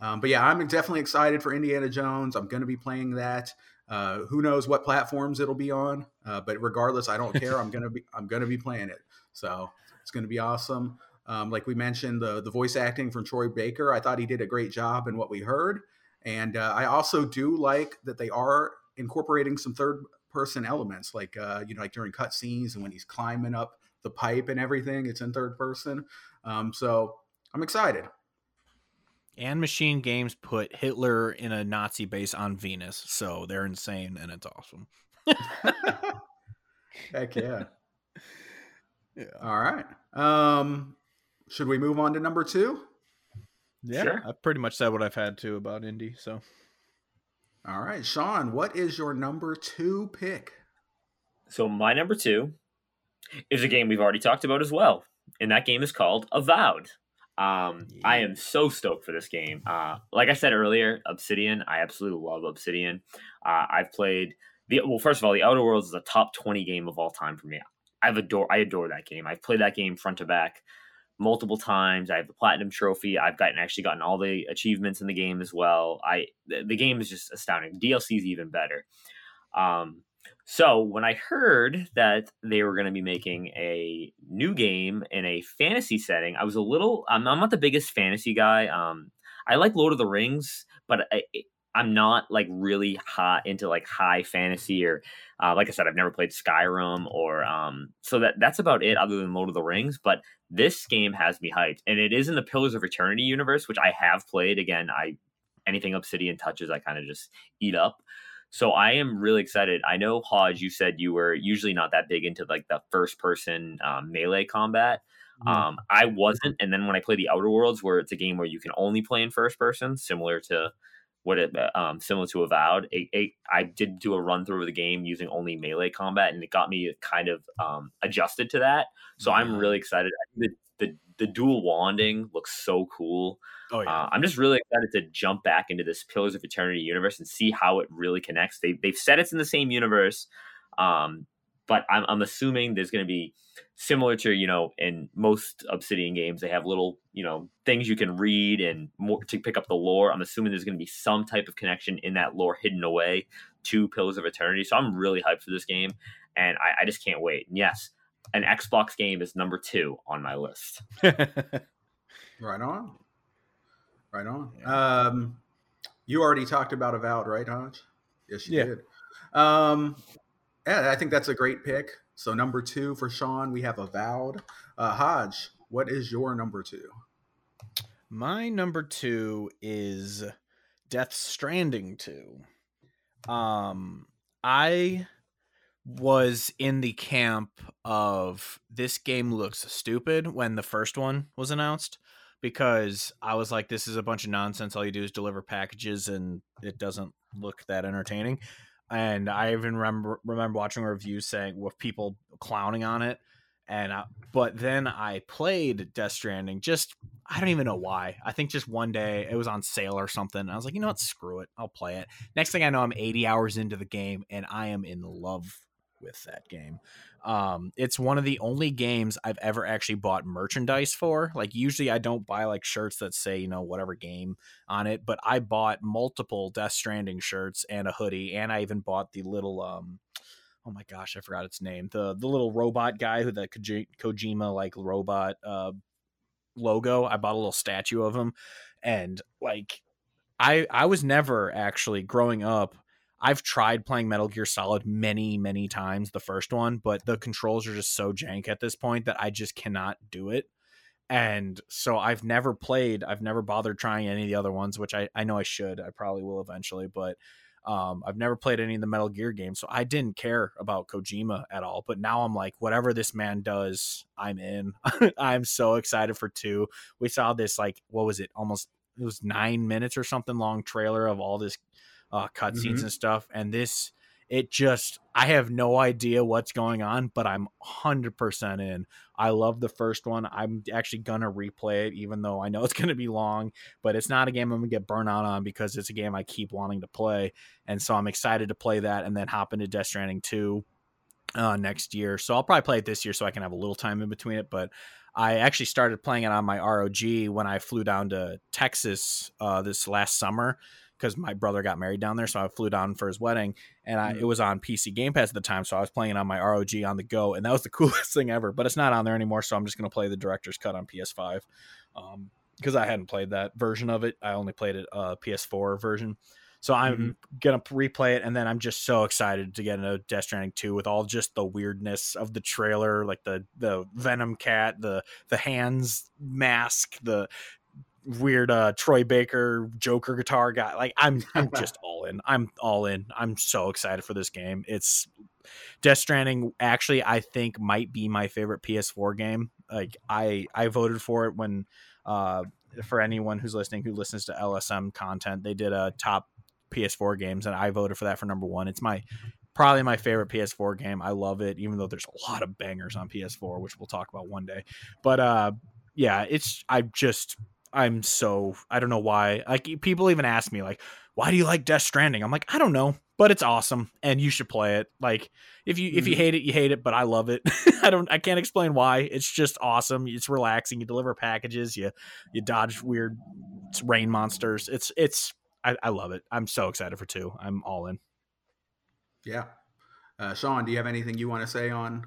Um, but yeah, I'm definitely excited for Indiana Jones. I'm going to be playing that. Uh, who knows what platforms it'll be on? Uh, but regardless, I don't care. I'm gonna be I'm gonna be playing it. So it's going to be awesome. Um, like we mentioned, the the voice acting from Troy Baker, I thought he did a great job in what we heard, and uh, I also do like that they are incorporating some third person elements, like uh, you know, like during cut scenes and when he's climbing up the pipe and everything, it's in third person. Um, so I'm excited. And Machine Games put Hitler in a Nazi base on Venus, so they're insane and it's awesome. Heck yeah. Yeah. All right. Um, should we move on to number two? Yeah, sure. I've pretty much said what I've had to about Indy. So, all right, Sean, what is your number two pick? So my number two is a game we've already talked about as well, and that game is called Avowed. Um, yeah. I am so stoked for this game. Uh, like I said earlier, Obsidian. I absolutely love Obsidian. Uh, I've played the well. First of all, the Outer Worlds is a top twenty game of all time for me. I've adore I adore that game. I've played that game front to back multiple times. I have the platinum trophy. I've gotten actually gotten all the achievements in the game as well. I the, the game is just astounding. DLC is even better. Um, so when I heard that they were going to be making a new game in a fantasy setting, I was a little. I'm, I'm not the biggest fantasy guy. Um, I like Lord of the Rings, but I, I'm not like really hot into like high fantasy or uh, like I said, I've never played Skyrim or um, so that that's about it other than Lord of the Rings. But this game has me hyped, and it is in the Pillars of Eternity universe, which I have played. Again, I anything Obsidian touches, I kind of just eat up. So I am really excited. I know Hodge, you said you were usually not that big into like the first person um, melee combat. Um, I wasn't, and then when I play the Outer Worlds, where it's a game where you can only play in first person, similar to what it uh, um, similar to Avowed. It, it, I did do a run through of the game using only melee combat, and it got me kind of um, adjusted to that. So I'm really excited. The, the the dual wanding looks so cool. Oh yeah. Uh, I'm just really excited to jump back into this Pillars of Eternity universe and see how it really connects. They they've said it's in the same universe, um, but I'm, I'm assuming there's going to be similar to you know in most obsidian games they have little you know things you can read and more to pick up the lore. I'm assuming there's going to be some type of connection in that lore hidden away to pillars of eternity so i'm really hyped for this game and i, I just can't wait. And yes an xbox game is number two on my list. Right on. Right on. Um you already talked about avowed right hodge yes you yeah. did. Um yeah, I think that's a great pick. So number two for Sean, we have Avowed. Uh, Hodge, what is your number two? My number two is Death Stranding two. Um, I was in the camp of this game looks stupid when the first one was announced because I was like, this is a bunch of nonsense. All you do is deliver packages and it doesn't look that entertaining and I even remember remember watching reviews saying with people clowning on it. And I, but then I played Death Stranding. Just I don't even know why. I think just one day it was on sale or something. I was like, you know what, screw it, I'll play it. Next thing I know, I'm 80 hours into the game, and I am in love with that game. Um, it's one of the only games I've ever actually bought merchandise for. Like usually I don't buy like shirts that say, you know, whatever game on it, but I bought multiple Death Stranding shirts and a hoodie, and I even bought the little um oh my gosh, I forgot its name. The the little robot guy who the Kojima like robot uh logo. I bought a little statue of him and like I I was never actually growing up I've tried playing Metal Gear Solid many, many times, the first one, but the controls are just so jank at this point that I just cannot do it. And so I've never played, I've never bothered trying any of the other ones, which I, I know I should. I probably will eventually, but um, I've never played any of the Metal Gear games. So I didn't care about Kojima at all. But now I'm like, whatever this man does, I'm in. I'm so excited for two. We saw this, like, what was it, almost it was nine minutes or something long trailer of all this uh, cutscenes mm-hmm. and stuff, and this it just I have no idea what's going on, but I'm 100% in. I love the first one. I'm actually gonna replay it, even though I know it's gonna be long. But it's not a game I'm gonna get burnt out on because it's a game I keep wanting to play, and so I'm excited to play that and then hop into Death Stranding 2 uh, next year. So I'll probably play it this year so I can have a little time in between it. But I actually started playing it on my ROG when I flew down to Texas uh, this last summer because my brother got married down there, so I flew down for his wedding, and I, mm. it was on PC Game Pass at the time, so I was playing on my ROG on the go, and that was the coolest thing ever. But it's not on there anymore, so I'm just gonna play the director's cut on PS5 because um, I hadn't played that version of it. I only played it uh, PS4 version. So I'm mm-hmm. gonna replay it, and then I'm just so excited to get into Death Stranding 2 with all just the weirdness of the trailer, like the the Venom cat, the the hands mask, the weird uh Troy Baker Joker guitar guy. Like I'm I'm just all in. I'm all in. I'm so excited for this game. It's Death Stranding actually I think might be my favorite PS4 game. Like I I voted for it when uh for anyone who's listening who listens to LSM content, they did a top PS4 games and I voted for that for number 1. It's my probably my favorite PS4 game. I love it even though there's a lot of bangers on PS4 which we'll talk about one day. But uh yeah, it's I just I'm so I don't know why. Like people even ask me like, why do you like Death Stranding? I'm like, I don't know, but it's awesome and you should play it. Like if you mm-hmm. if you mm-hmm. hate it, you hate it, but I love it. I don't I can't explain why. It's just awesome. It's relaxing. You deliver packages, you you dodge weird rain monsters. It's it's I, I love it. I'm so excited for two. I'm all in. Yeah. Uh, Sean, do you have anything you want to say on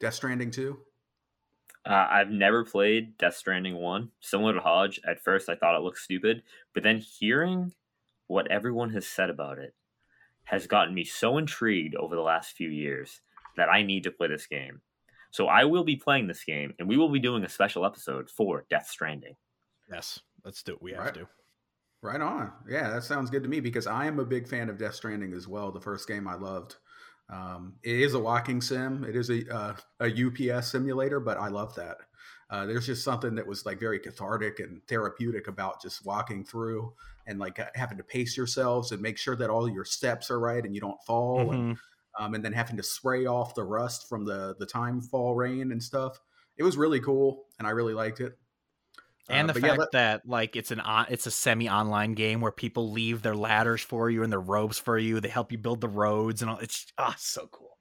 Death Stranding 2? Uh, I've never played Death Stranding 1. Similar to Hodge, at first I thought it looked stupid, but then hearing what everyone has said about it has gotten me so intrigued over the last few years that I need to play this game. So I will be playing this game, and we will be doing a special episode for Death Stranding. Yes, let's do it. We have right. to. Right on. Yeah, that sounds good to me because I am a big fan of Death Stranding as well. The first game I loved. Um, it is a walking sim. It is a uh, a UPS simulator, but I love that. Uh, there's just something that was like very cathartic and therapeutic about just walking through and like having to pace yourselves and make sure that all your steps are right and you don't fall, mm-hmm. and, um, and then having to spray off the rust from the the time fall rain and stuff. It was really cool, and I really liked it and uh, the fact yeah, let- that like it's an on, it's a semi online game where people leave their ladders for you and their ropes for you. They help you build the roads and all. It's ah oh, so cool.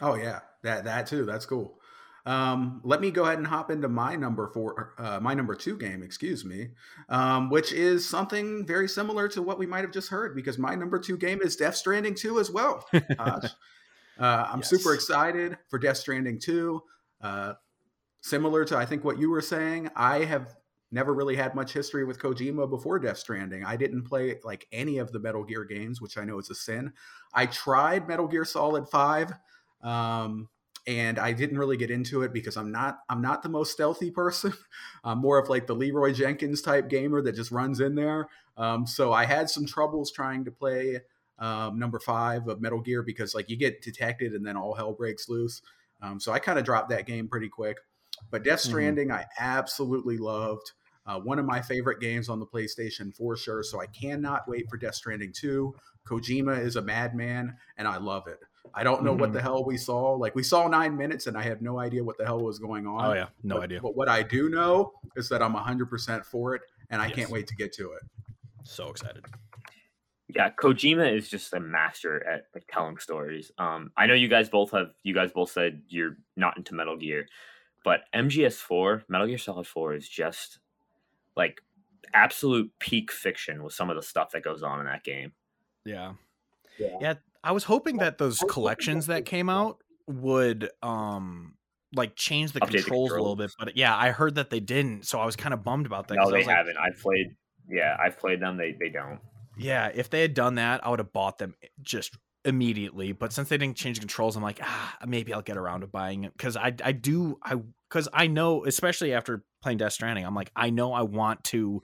Oh yeah, that that too. That's cool. Um, let me go ahead and hop into my number four, uh, my number two game, excuse me, um, which is something very similar to what we might have just heard because my number two game is Death Stranding 2 as well. uh, I'm yes. super excited for Death Stranding 2. Uh, similar to I think what you were saying, I have never really had much history with Kojima before Death Stranding. I didn't play like any of the Metal Gear games, which I know is a sin. I tried Metal Gear Solid 5 um, and I didn't really get into it because I'm not I'm not the most stealthy person. I'm more of like the Leroy Jenkins type gamer that just runs in there. Um, so I had some troubles trying to play um, number 5 of Metal Gear because like you get detected and then all hell breaks loose. Um, so I kind of dropped that game pretty quick. But Death mm-hmm. Stranding, mm-hmm. I absolutely loved. Uh, one of my favorite games on the PlayStation for sure. So I cannot wait for Death Stranding 2. Kojima is a madman, and I love it. I don't know mm-hmm. what the hell we saw. Like we saw nine minutes, and I had no idea what the hell was going on. Oh yeah, no but, idea. But what I do know is that I'm 100% for it, and I yes. can't wait to get to it. So excited. Yeah, Kojima is just a master at like telling stories. Um, I know you guys both have. You guys both said you're not into Metal Gear, but MGS4, Metal Gear Solid 4 is just like absolute peak fiction with some of the stuff that goes on in that game. Yeah. Yeah. yeah I was hoping that those collections that came out would um like change the controls, the controls, a little bit, but yeah, I heard that they didn't, so I was kind of bummed about that. No, they haven't. Like, I've played. Yeah, I've played them. They they don't. Yeah, if they had done that, I would have bought them just immediately. But since they didn't change the controls, I'm like, ah, maybe I'll get around to buying it because I I do I because I know, especially after playing Death Stranding, I'm like, I know I want to,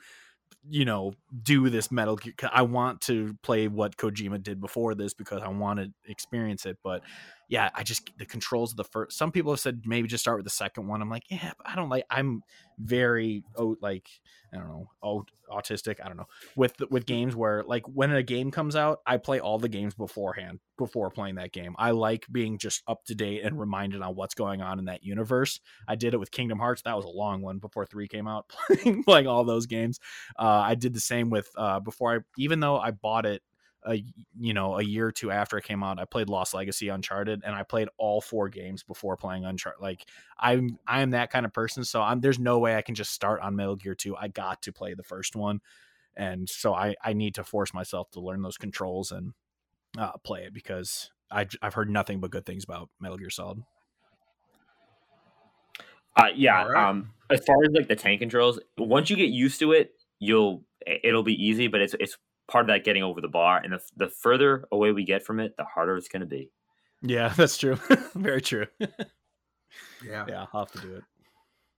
you know, do this Metal. I want to play what Kojima did before this because I want to experience it. But yeah, I just the controls of the first. Some people have said maybe just start with the second one. I'm like, yeah, I don't like. I'm very oh like I don't know, autistic. I don't know with with games where like when a game comes out, I play all the games beforehand before playing that game. I like being just up to date and reminded on what's going on in that universe. I did it with Kingdom Hearts. That was a long one before three came out. Playing playing all those games. Uh, I did the same with uh, before I even though I bought it a you know a year or two after it came out i played lost legacy uncharted and i played all four games before playing uncharted like i'm i am that kind of person so i'm there's no way i can just start on metal gear 2 i got to play the first one and so i i need to force myself to learn those controls and uh, play it because I, i've heard nothing but good things about metal gear solid uh, yeah right. um as far as like the tank controls once you get used to it you'll it'll be easy but it's it's part of that getting over the bar. And the, the further away we get from it, the harder it's going to be. Yeah, that's true. Very true. yeah. Yeah, I'll have to do it.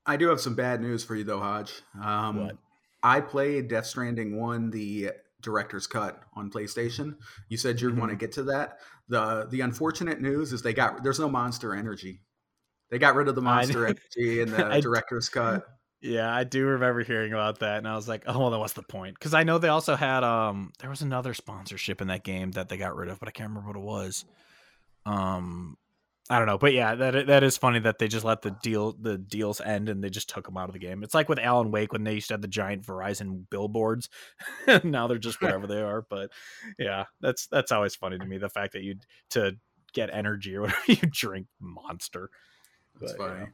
I do have some bad news for you, though, Hodge. Um, what? I played Death Stranding 1, the director's cut on PlayStation. You said you mm-hmm. want to get to that. The the unfortunate news is they got there's no monster energy. They got rid of the monster energy in the I, director's cut. Yeah, I do remember hearing about that, and I was like, "Oh, well, then what's the point?" Because I know they also had um, there was another sponsorship in that game that they got rid of, but I can't remember what it was. Um, I don't know, but yeah, that that is funny that they just let the deal the deals end and they just took them out of the game. It's like with Alan Wake when they used to have the giant Verizon billboards. now they're just whatever they are. But yeah, that's that's always funny to me the fact that you to get energy or whatever you drink Monster. That's but, funny.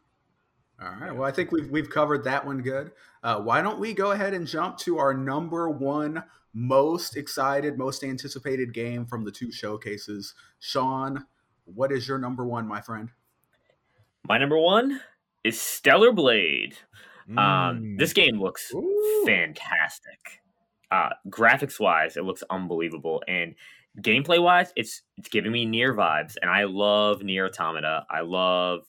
All right. Well, I think we've we've covered that one good. Uh, why don't we go ahead and jump to our number one most excited, most anticipated game from the two showcases? Sean, what is your number one, my friend? My number one is Stellar Blade. Um, mm. Um, this game looks Ooh. fantastic. Uh, graphics wise, it looks unbelievable, and gameplay wise, it's it's giving me NieR vibes, and I love NieR Automata. I love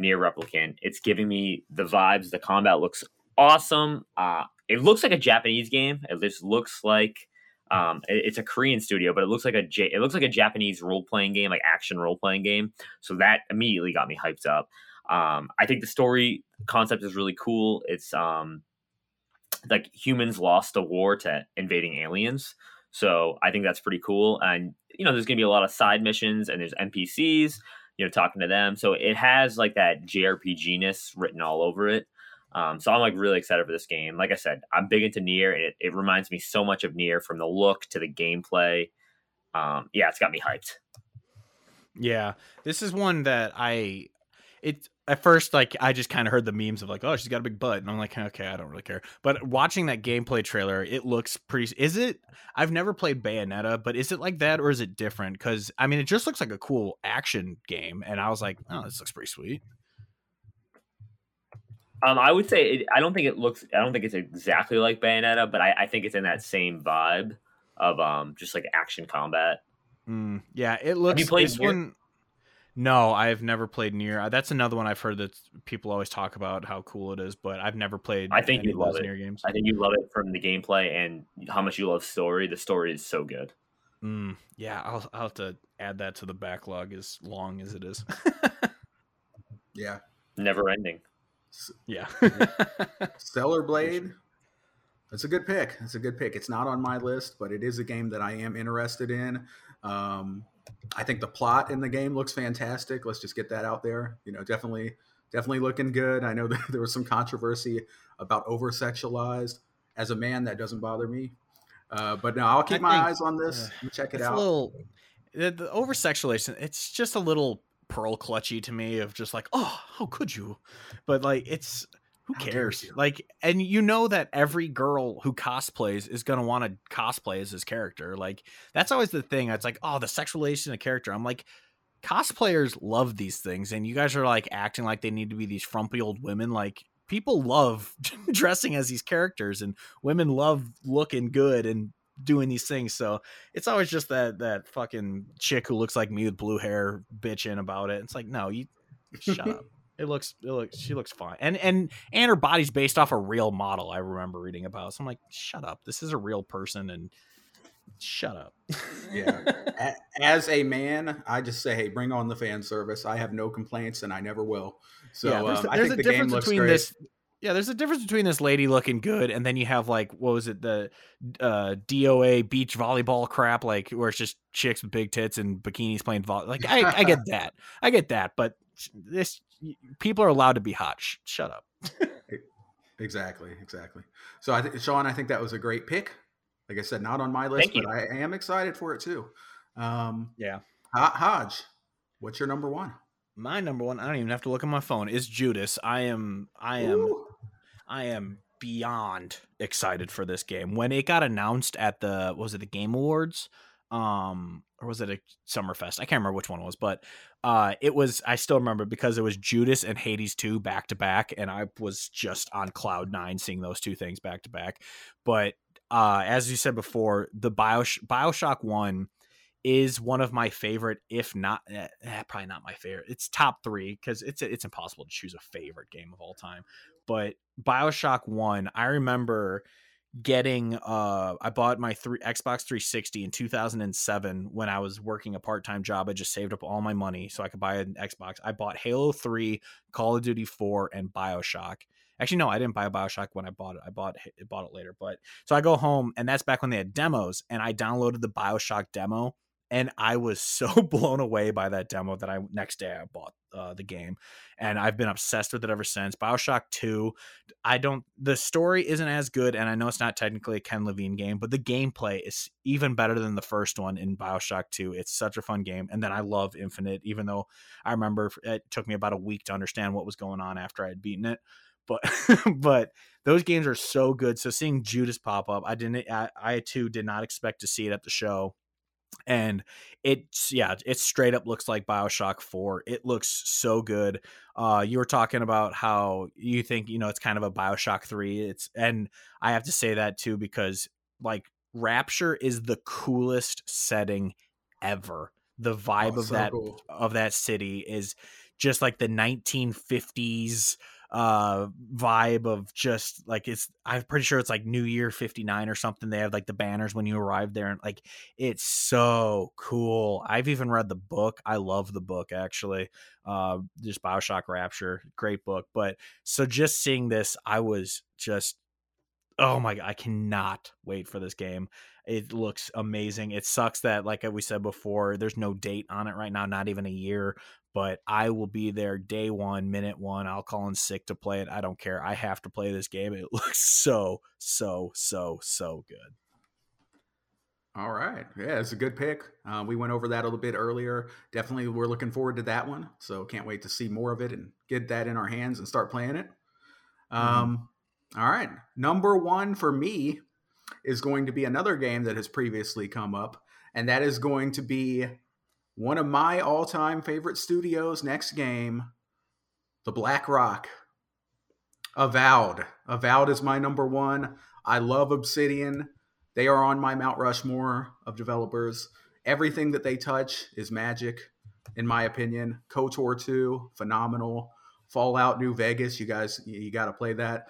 NieR Replicant. It's giving me the vibes. The combat looks awesome. Uh, it looks like a Japanese game. It just looks like um, it, it's a Korean studio, but it looks like a J- it looks like a Japanese role playing game, like action role playing game. So that immediately got me hyped up. Um, I think the story concept is really cool. It's um, like humans lost a war to invading aliens. So I think that's pretty cool. And you know, there's gonna be a lot of side missions and there's NPCs you know, talking to them. So it has like that JRPG ness written all over it. Um, so I'm like really excited for this game. Like I said, I'm big into NieR. It, it reminds me so much of NieR from the look to the gameplay. Um, yeah, it's got me hyped. Yeah, this is one that I it at first like I just kind of heard the memes of like, oh, she's got a big butt, and I'm like, okay, I don't really care. But watching that gameplay trailer, it looks pretty. Is it? I've never played Bayonetta, but is it like that or is it different? Because I mean, it just looks like a cool action game, and I was like, oh, this looks pretty sweet. Um, I would say it, I don't think it looks. I don't think it's exactly like Bayonetta, but I, I think it's in that same vibe of um just like action combat. Mm, yeah, it looks. Have you played this one? No, I've never played NieR. That's another one I've heard that people always talk about how cool it is, but I've never played. I think you love it. NieR games. I think you love it from the gameplay and how much you love story. The story is so good. Mm, yeah, I'll, I'll have to add that to the backlog as long as it is. yeah, never ending. Yeah, Stellar Blade. That's a good pick. It's a good pick. It's not on my list, but it is a game that I am interested in. Um, I think the plot in the game looks fantastic. Let's just get that out there. You know, definitely, definitely looking good. I know that there was some controversy about over sexualized. As a man, that doesn't bother me. Uh, but now I'll keep I my think, eyes on this. Uh, check it out. A little the, the over sexualization. It's just a little pearl clutchy to me of just like, oh, how could you? But like, it's who cares? Like, and you know that every girl who cosplays is gonna want to cosplay as this character. Like, that's always the thing. It's like, oh, the sexualization of character. I'm like, cosplayers love these things, and you guys are like acting like they need to be these frumpy old women. Like, people love dressing as these characters, and women love looking good and doing these things. So it's always just that that fucking chick who looks like me with blue hair bitching about it. It's like, no, you shut up. It looks, it looks, she looks fine, and and and her body's based off a real model. I remember reading about. So I'm like, shut up, this is a real person, and shut up. yeah. As a man, I just say, hey, bring on the fan service. I have no complaints, and I never will. So yeah, there's, um, there's a the difference between great. this. Yeah, there's a difference between this lady looking good and then you have like what was it the uh, DOA beach volleyball crap like where it's just chicks with big tits and bikinis playing volleyball. Like I, I get that, I get that, but this people are allowed to be hot. Sh- shut up. exactly, exactly. So I think Sean, I think that was a great pick. Like I said, not on my list, but I am excited for it too. Um, yeah, Hodge, what's your number one? My number one. I don't even have to look at my phone. Is Judas. I am. I am. Ooh. I am beyond excited for this game. When it got announced at the was it the Game Awards, um, or was it a Summerfest? I can't remember which one it was, but uh, it was. I still remember because it was Judas and Hades two back to back, and I was just on cloud nine seeing those two things back to back. But uh, as you said before, the Bios- Bioshock One is one of my favorite, if not eh, eh, probably not my favorite. It's top three because it's it's impossible to choose a favorite game of all time. But Bioshock One, I remember getting uh I bought my three Xbox 360 in 2007 when I was working a part-time job. I just saved up all my money so I could buy an Xbox. I bought Halo 3, Call of Duty 4 and BioShock. Actually, no, I didn't buy a Bioshock when I bought it. I bought it, bought it later. But so I go home, and that's back when they had demos, and I downloaded the Bioshock demo, and I was so blown away by that demo that I next day I bought uh, the game, and I've been obsessed with it ever since. Bioshock Two, I don't. The story isn't as good, and I know it's not technically a Ken Levine game, but the gameplay is even better than the first one in Bioshock Two. It's such a fun game, and then I love Infinite, even though I remember it took me about a week to understand what was going on after I had beaten it but but those games are so good. So seeing Judas pop up, I didn't. I, I too did not expect to see it at the show, and it's yeah, it straight up looks like Bioshock Four. It looks so good. Uh, you were talking about how you think you know it's kind of a Bioshock Three. It's and I have to say that too because like Rapture is the coolest setting ever. The vibe oh, of so that cool. of that city is just like the 1950s uh vibe of just like it's i'm pretty sure it's like new year 59 or something they have like the banners when you arrive there and like it's so cool. I've even read the book i love the book actually uh just bioshock rapture great book but so just seeing this i was just oh my god i cannot wait for this game it looks amazing it sucks that like we said before there's no date on it right now not even a year but I will be there day one, minute one. I'll call in sick to play it. I don't care. I have to play this game. It looks so, so, so, so good. All right. Yeah, it's a good pick. Uh, we went over that a little bit earlier. Definitely, we're looking forward to that one. So can't wait to see more of it and get that in our hands and start playing it. Mm-hmm. Um, all right. Number one for me is going to be another game that has previously come up, and that is going to be one of my all-time favorite studios next game the black rock. Avowed. Avowed is my number one. I love obsidian. They are on my mount rushmore of developers. Everything that they touch is magic in my opinion. Kotor 2 phenomenal. Fallout new vegas you guys you got to play that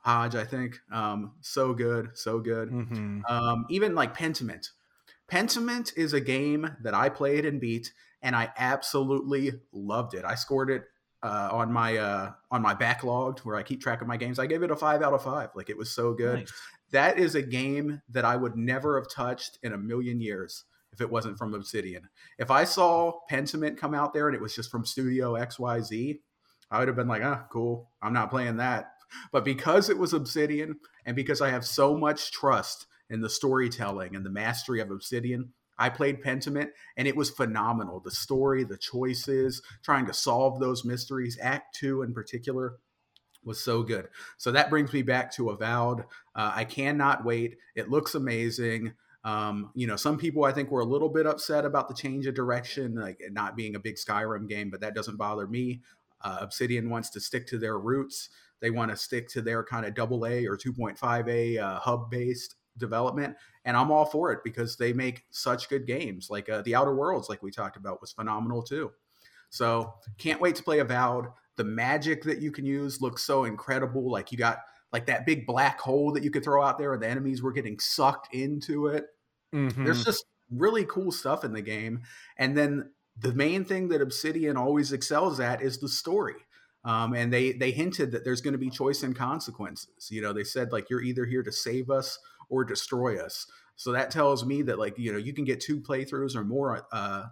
hodge i think um, so good so good mm-hmm. um, even like pentiment Pentiment is a game that I played and beat, and I absolutely loved it. I scored it uh, on my uh, on my backlog where I keep track of my games. I gave it a five out of five. Like it was so good. Nice. That is a game that I would never have touched in a million years if it wasn't from Obsidian. If I saw Pentiment come out there and it was just from Studio XYZ, I would have been like, ah, cool. I'm not playing that. But because it was Obsidian and because I have so much trust in the storytelling and the mastery of Obsidian. I played Pentiment and it was phenomenal. The story, the choices, trying to solve those mysteries. Act two in particular was so good. So that brings me back to Avowed. Uh, I cannot wait. It looks amazing. Um, you know, some people I think were a little bit upset about the change of direction, like not being a big Skyrim game, but that doesn't bother me. Uh, Obsidian wants to stick to their roots. They want to stick to their kind of double A or 2.5A uh, hub based development and i'm all for it because they make such good games like uh, the outer worlds like we talked about was phenomenal too so can't wait to play avowed the magic that you can use looks so incredible like you got like that big black hole that you could throw out there and the enemies were getting sucked into it Mm-hmm. There's just really cool stuff in the game. And then the main thing that Obsidian always excels at is the story. Um, and they they hinted that there's going to be choice and consequences. You know, they said like you're either here to save us or destroy us. So that tells me that like you know you can get two playthroughs or more uh,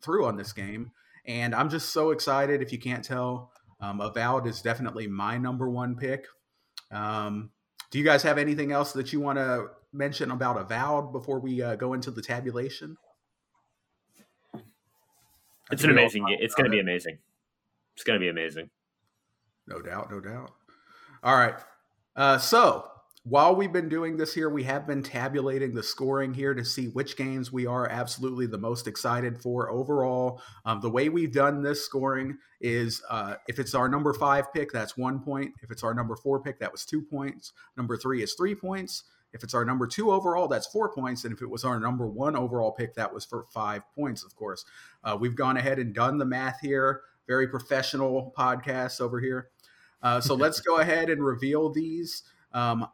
through on this game, and I'm just so excited. If you can't tell, um, Avowed is definitely my number one pick. Um, do you guys have anything else that you want to mention about Avowed before we uh, go into the tabulation? It's an amazing game. It's going to be amazing. It's going to be amazing. No doubt, no doubt. All right. Uh, so while we've been doing this here, we have been tabulating the scoring here to see which games we are absolutely the most excited for overall. Um, the way we've done this scoring is uh, if it's our number five pick, that's one point. If it's our number four pick, that was two points. Number three is three points. If it's our number two overall, that's four points. And if it was our number one overall pick, that was for five points, of course. Uh, we've gone ahead and done the math here. Very professional podcast over here. Uh, so let's go ahead and reveal these. Um,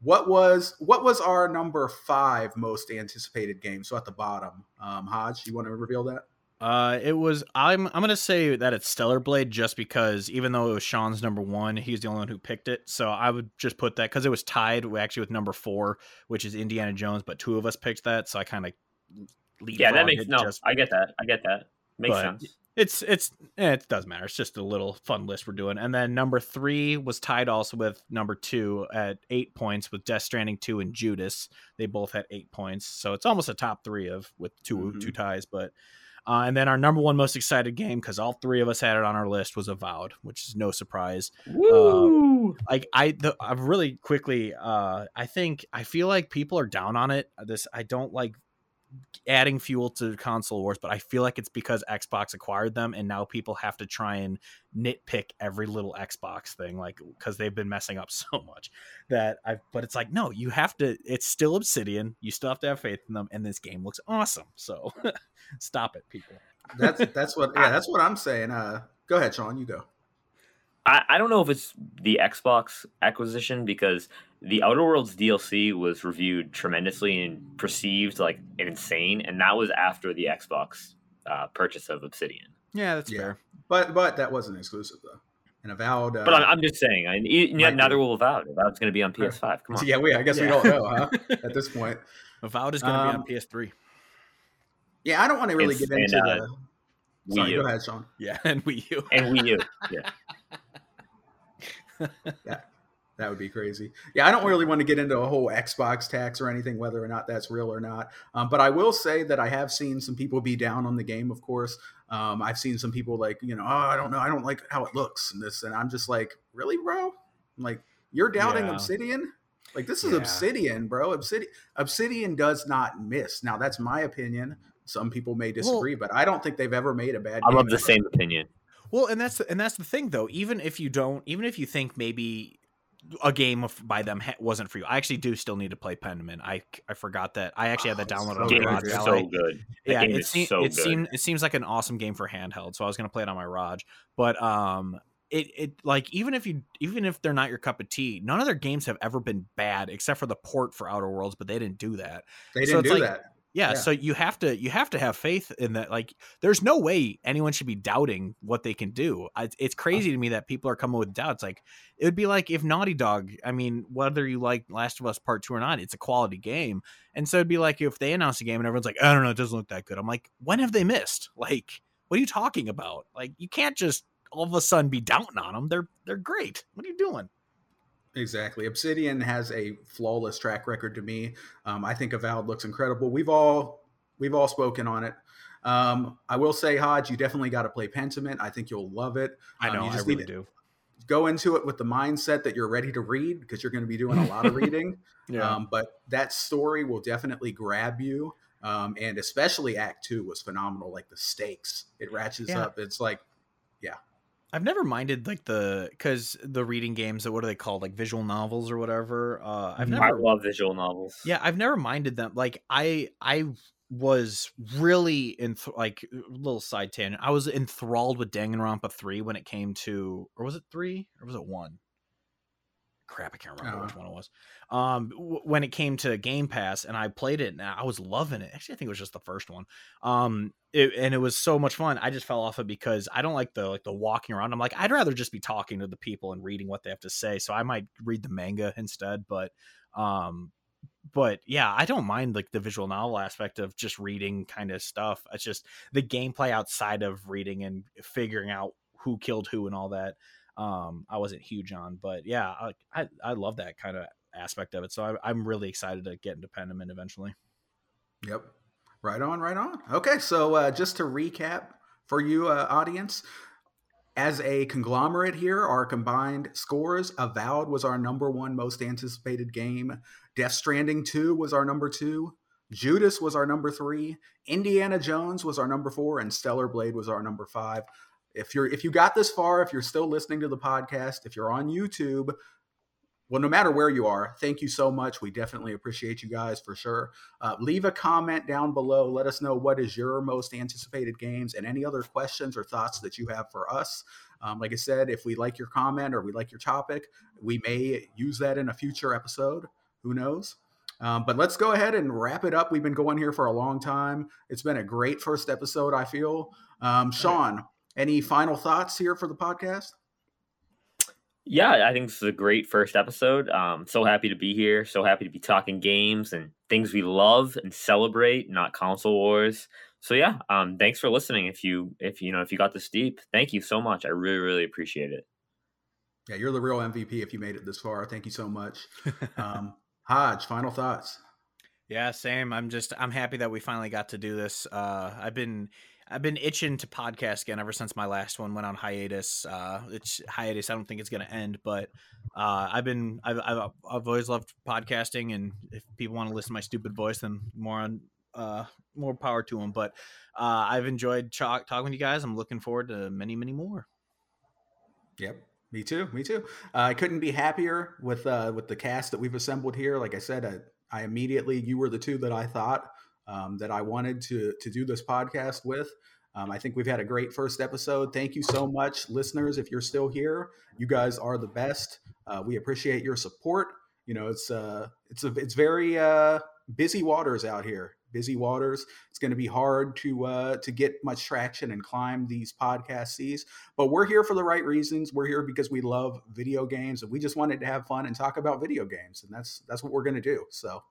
what was what was our number five most anticipated game? So at the bottom, um, Hodge, you want to reveal that? Uh, it was. I'm. I'm gonna say that it's Stellar Blade just because even though it was Sean's number one, he's the only one who picked it. So I would just put that because it was tied actually with number four, which is Indiana Jones, but two of us picked that. So I kind of. Yeah, that makes no. Just, I get that. I get that. Makes sense. It's it's eh, it doesn't matter. It's just a little fun list we're doing. And then number three was tied also with number two at eight points with Death Stranding two and Judas. They both had eight points, so it's almost a top three of with 2 mm-hmm. two ties. But uh, and then our number one most excited game because all three of us had it on our list was Avowed, which is no surprise. Woo! Uh, like I, the, I really quickly, uh, I think I feel like people are down on it. This I don't like adding fuel to console wars, but I feel like it's because Xbox acquired them and now people have to try and nitpick every little Xbox thing, like because they've been messing up so much that I. But it's like no, you have to. It's still Obsidian. You still have to have faith in them, and this game looks awesome. So stop it, people. That's that's what yeah that's what I'm saying. Uh, go ahead, Sean. You go. I, I don't know if it's the Xbox acquisition because the Outer Worlds DLC was reviewed tremendously and perceived like insane, and that was after the Xbox uh, purchase of Obsidian. Yeah, that's yeah. fair. But but that wasn't exclusive though. And Avowed. Uh, but I'm, I'm, just saying. I, yeah, neither will Avowed. Avowed's going to be on PS5. Come on. Yeah, we. I guess yeah. we don't know, huh? At this point, Avowed is going to um, be on PS3. Yeah, I don't want to really and, get into and, uh, the. Sorry, go ahead, Sean. Yeah, and Wii U. And Wii U. Yeah. yeah, that would be crazy. Yeah, I don't really want to get into a whole Xbox tax or anything, whether or not that's real or not. Um, but I will say that I have seen some people be down on the game. Of course, um, I've seen some people like, you know, oh, I don't know, I don't like how it looks and this, and I'm just like, really, bro? I'm like, you're doubting yeah. Obsidian? Like this is yeah. Obsidian, bro. Obsidian Obsidian does not miss. Now that's my opinion. Some people may disagree, well, but I don't think they've ever made a bad. I'm of the same opinion. Well, and that's and that's the thing though. Even if you don't, even if you think maybe a game of, by them ha- wasn't for you, I actually do still need to play Pentiment. I I forgot that I actually oh, had that oh, downloaded. So on Rod so good. That yeah, it, se- so it seems it seems like an awesome game for handheld. So I was gonna play it on my ROG, but um, it it like even if you even if they're not your cup of tea, none of their games have ever been bad except for the port for Outer Worlds, but they didn't do that. They didn't so do like, that. Yeah, yeah, so you have to you have to have faith in that. Like, there's no way anyone should be doubting what they can do. I, it's crazy to me that people are coming with doubts. Like, it would be like if Naughty Dog. I mean, whether you like Last of Us Part Two or not, it's a quality game. And so it'd be like if they announce a game and everyone's like, I don't know, it doesn't look that good. I'm like, when have they missed? Like, what are you talking about? Like, you can't just all of a sudden be doubting on them. They're they're great. What are you doing? Exactly. Obsidian has a flawless track record to me. Um, I think Avowed looks incredible. We've all we've all spoken on it. Um, I will say, Hodge, you definitely got to play Pentiment. I think you'll love it. I um, know. Um, you just I really need to do. Go into it with the mindset that you're ready to read because you're going to be doing a lot of reading. yeah. Um, but that story will definitely grab you. Um, and especially Act Two was phenomenal. Like the stakes, it ratchets yeah. up. It's like, yeah. I've never minded like the because the reading games that what are they called like visual novels or whatever. Uh, I've never I love visual novels. Yeah, I've never minded them. Like I I was really in like little side tangent. I was enthralled with Danganronpa three when it came to or was it three or was it one? Crap, I can't remember uh-huh. which one it was. Um, w- when it came to Game Pass, and I played it, and I was loving it. Actually, I think it was just the first one. Um, it, and it was so much fun. I just fell off it because I don't like the like the walking around. I'm like, I'd rather just be talking to the people and reading what they have to say. So I might read the manga instead. But, um, but yeah, I don't mind like the visual novel aspect of just reading kind of stuff. It's just the gameplay outside of reading and figuring out who killed who and all that um i wasn't huge on but yeah i i, I love that kind of aspect of it so I, i'm really excited to get into pentiment eventually. Yep. Right on right on. Okay so uh, just to recap for you uh, audience as a conglomerate here our combined scores avowed was our number one most anticipated game death stranding 2 was our number two judas was our number three indiana jones was our number four and stellar blade was our number five if you're if you got this far, if you're still listening to the podcast, if you're on YouTube, well, no matter where you are, thank you so much. We definitely appreciate you guys for sure. Uh, leave a comment down below. Let us know what is your most anticipated games and any other questions or thoughts that you have for us. Um, like I said, if we like your comment or we like your topic, we may use that in a future episode. Who knows? Um, but let's go ahead and wrap it up. We've been going here for a long time. It's been a great first episode, I feel. Um, Sean, any final thoughts here for the podcast? Yeah, I think this is a great first episode. Um, so happy to be here. So happy to be talking games and things we love and celebrate, not console wars. So yeah, um, thanks for listening. If you if you know if you got this deep, thank you so much. I really really appreciate it. Yeah, you're the real MVP if you made it this far. Thank you so much. Um, Hodge, final thoughts. Yeah, same. I'm just I'm happy that we finally got to do this. Uh, I've been I've been itching to podcast again ever since my last one went on hiatus. Uh, it's hiatus. I don't think it's going to end, but uh, I've been I've, I've, I've always loved podcasting, and if people want to listen to my stupid voice, then more on uh, more power to them. But uh, I've enjoyed ch- talking with you guys. I'm looking forward to many many more. Yep. Me too. Me too. Uh, I couldn't be happier with uh, with the cast that we've assembled here. Like I said, I, I immediately you were the two that I thought um, that I wanted to to do this podcast with. Um, I think we've had a great first episode. Thank you so much, listeners. If you're still here, you guys are the best. Uh, we appreciate your support. You know, it's uh, it's a, it's very uh, busy waters out here. Busy waters. It's going to be hard to uh, to get much traction and climb these podcast seas. But we're here for the right reasons. We're here because we love video games, and we just wanted to have fun and talk about video games, and that's that's what we're going to do. So.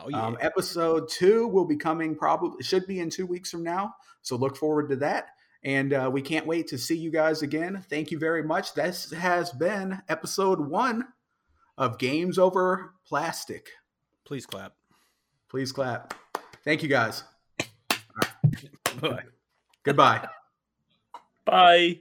Oh, um, yeah. Um, episode two will be coming probably should be in two weeks from now. So look forward to that. And uh, we can't wait to see you guys again. Thank you very much. This has been episode one of Games Over Plastic. Please clap. Please clap. Thank you guys. Bye. Goodbye. Bye.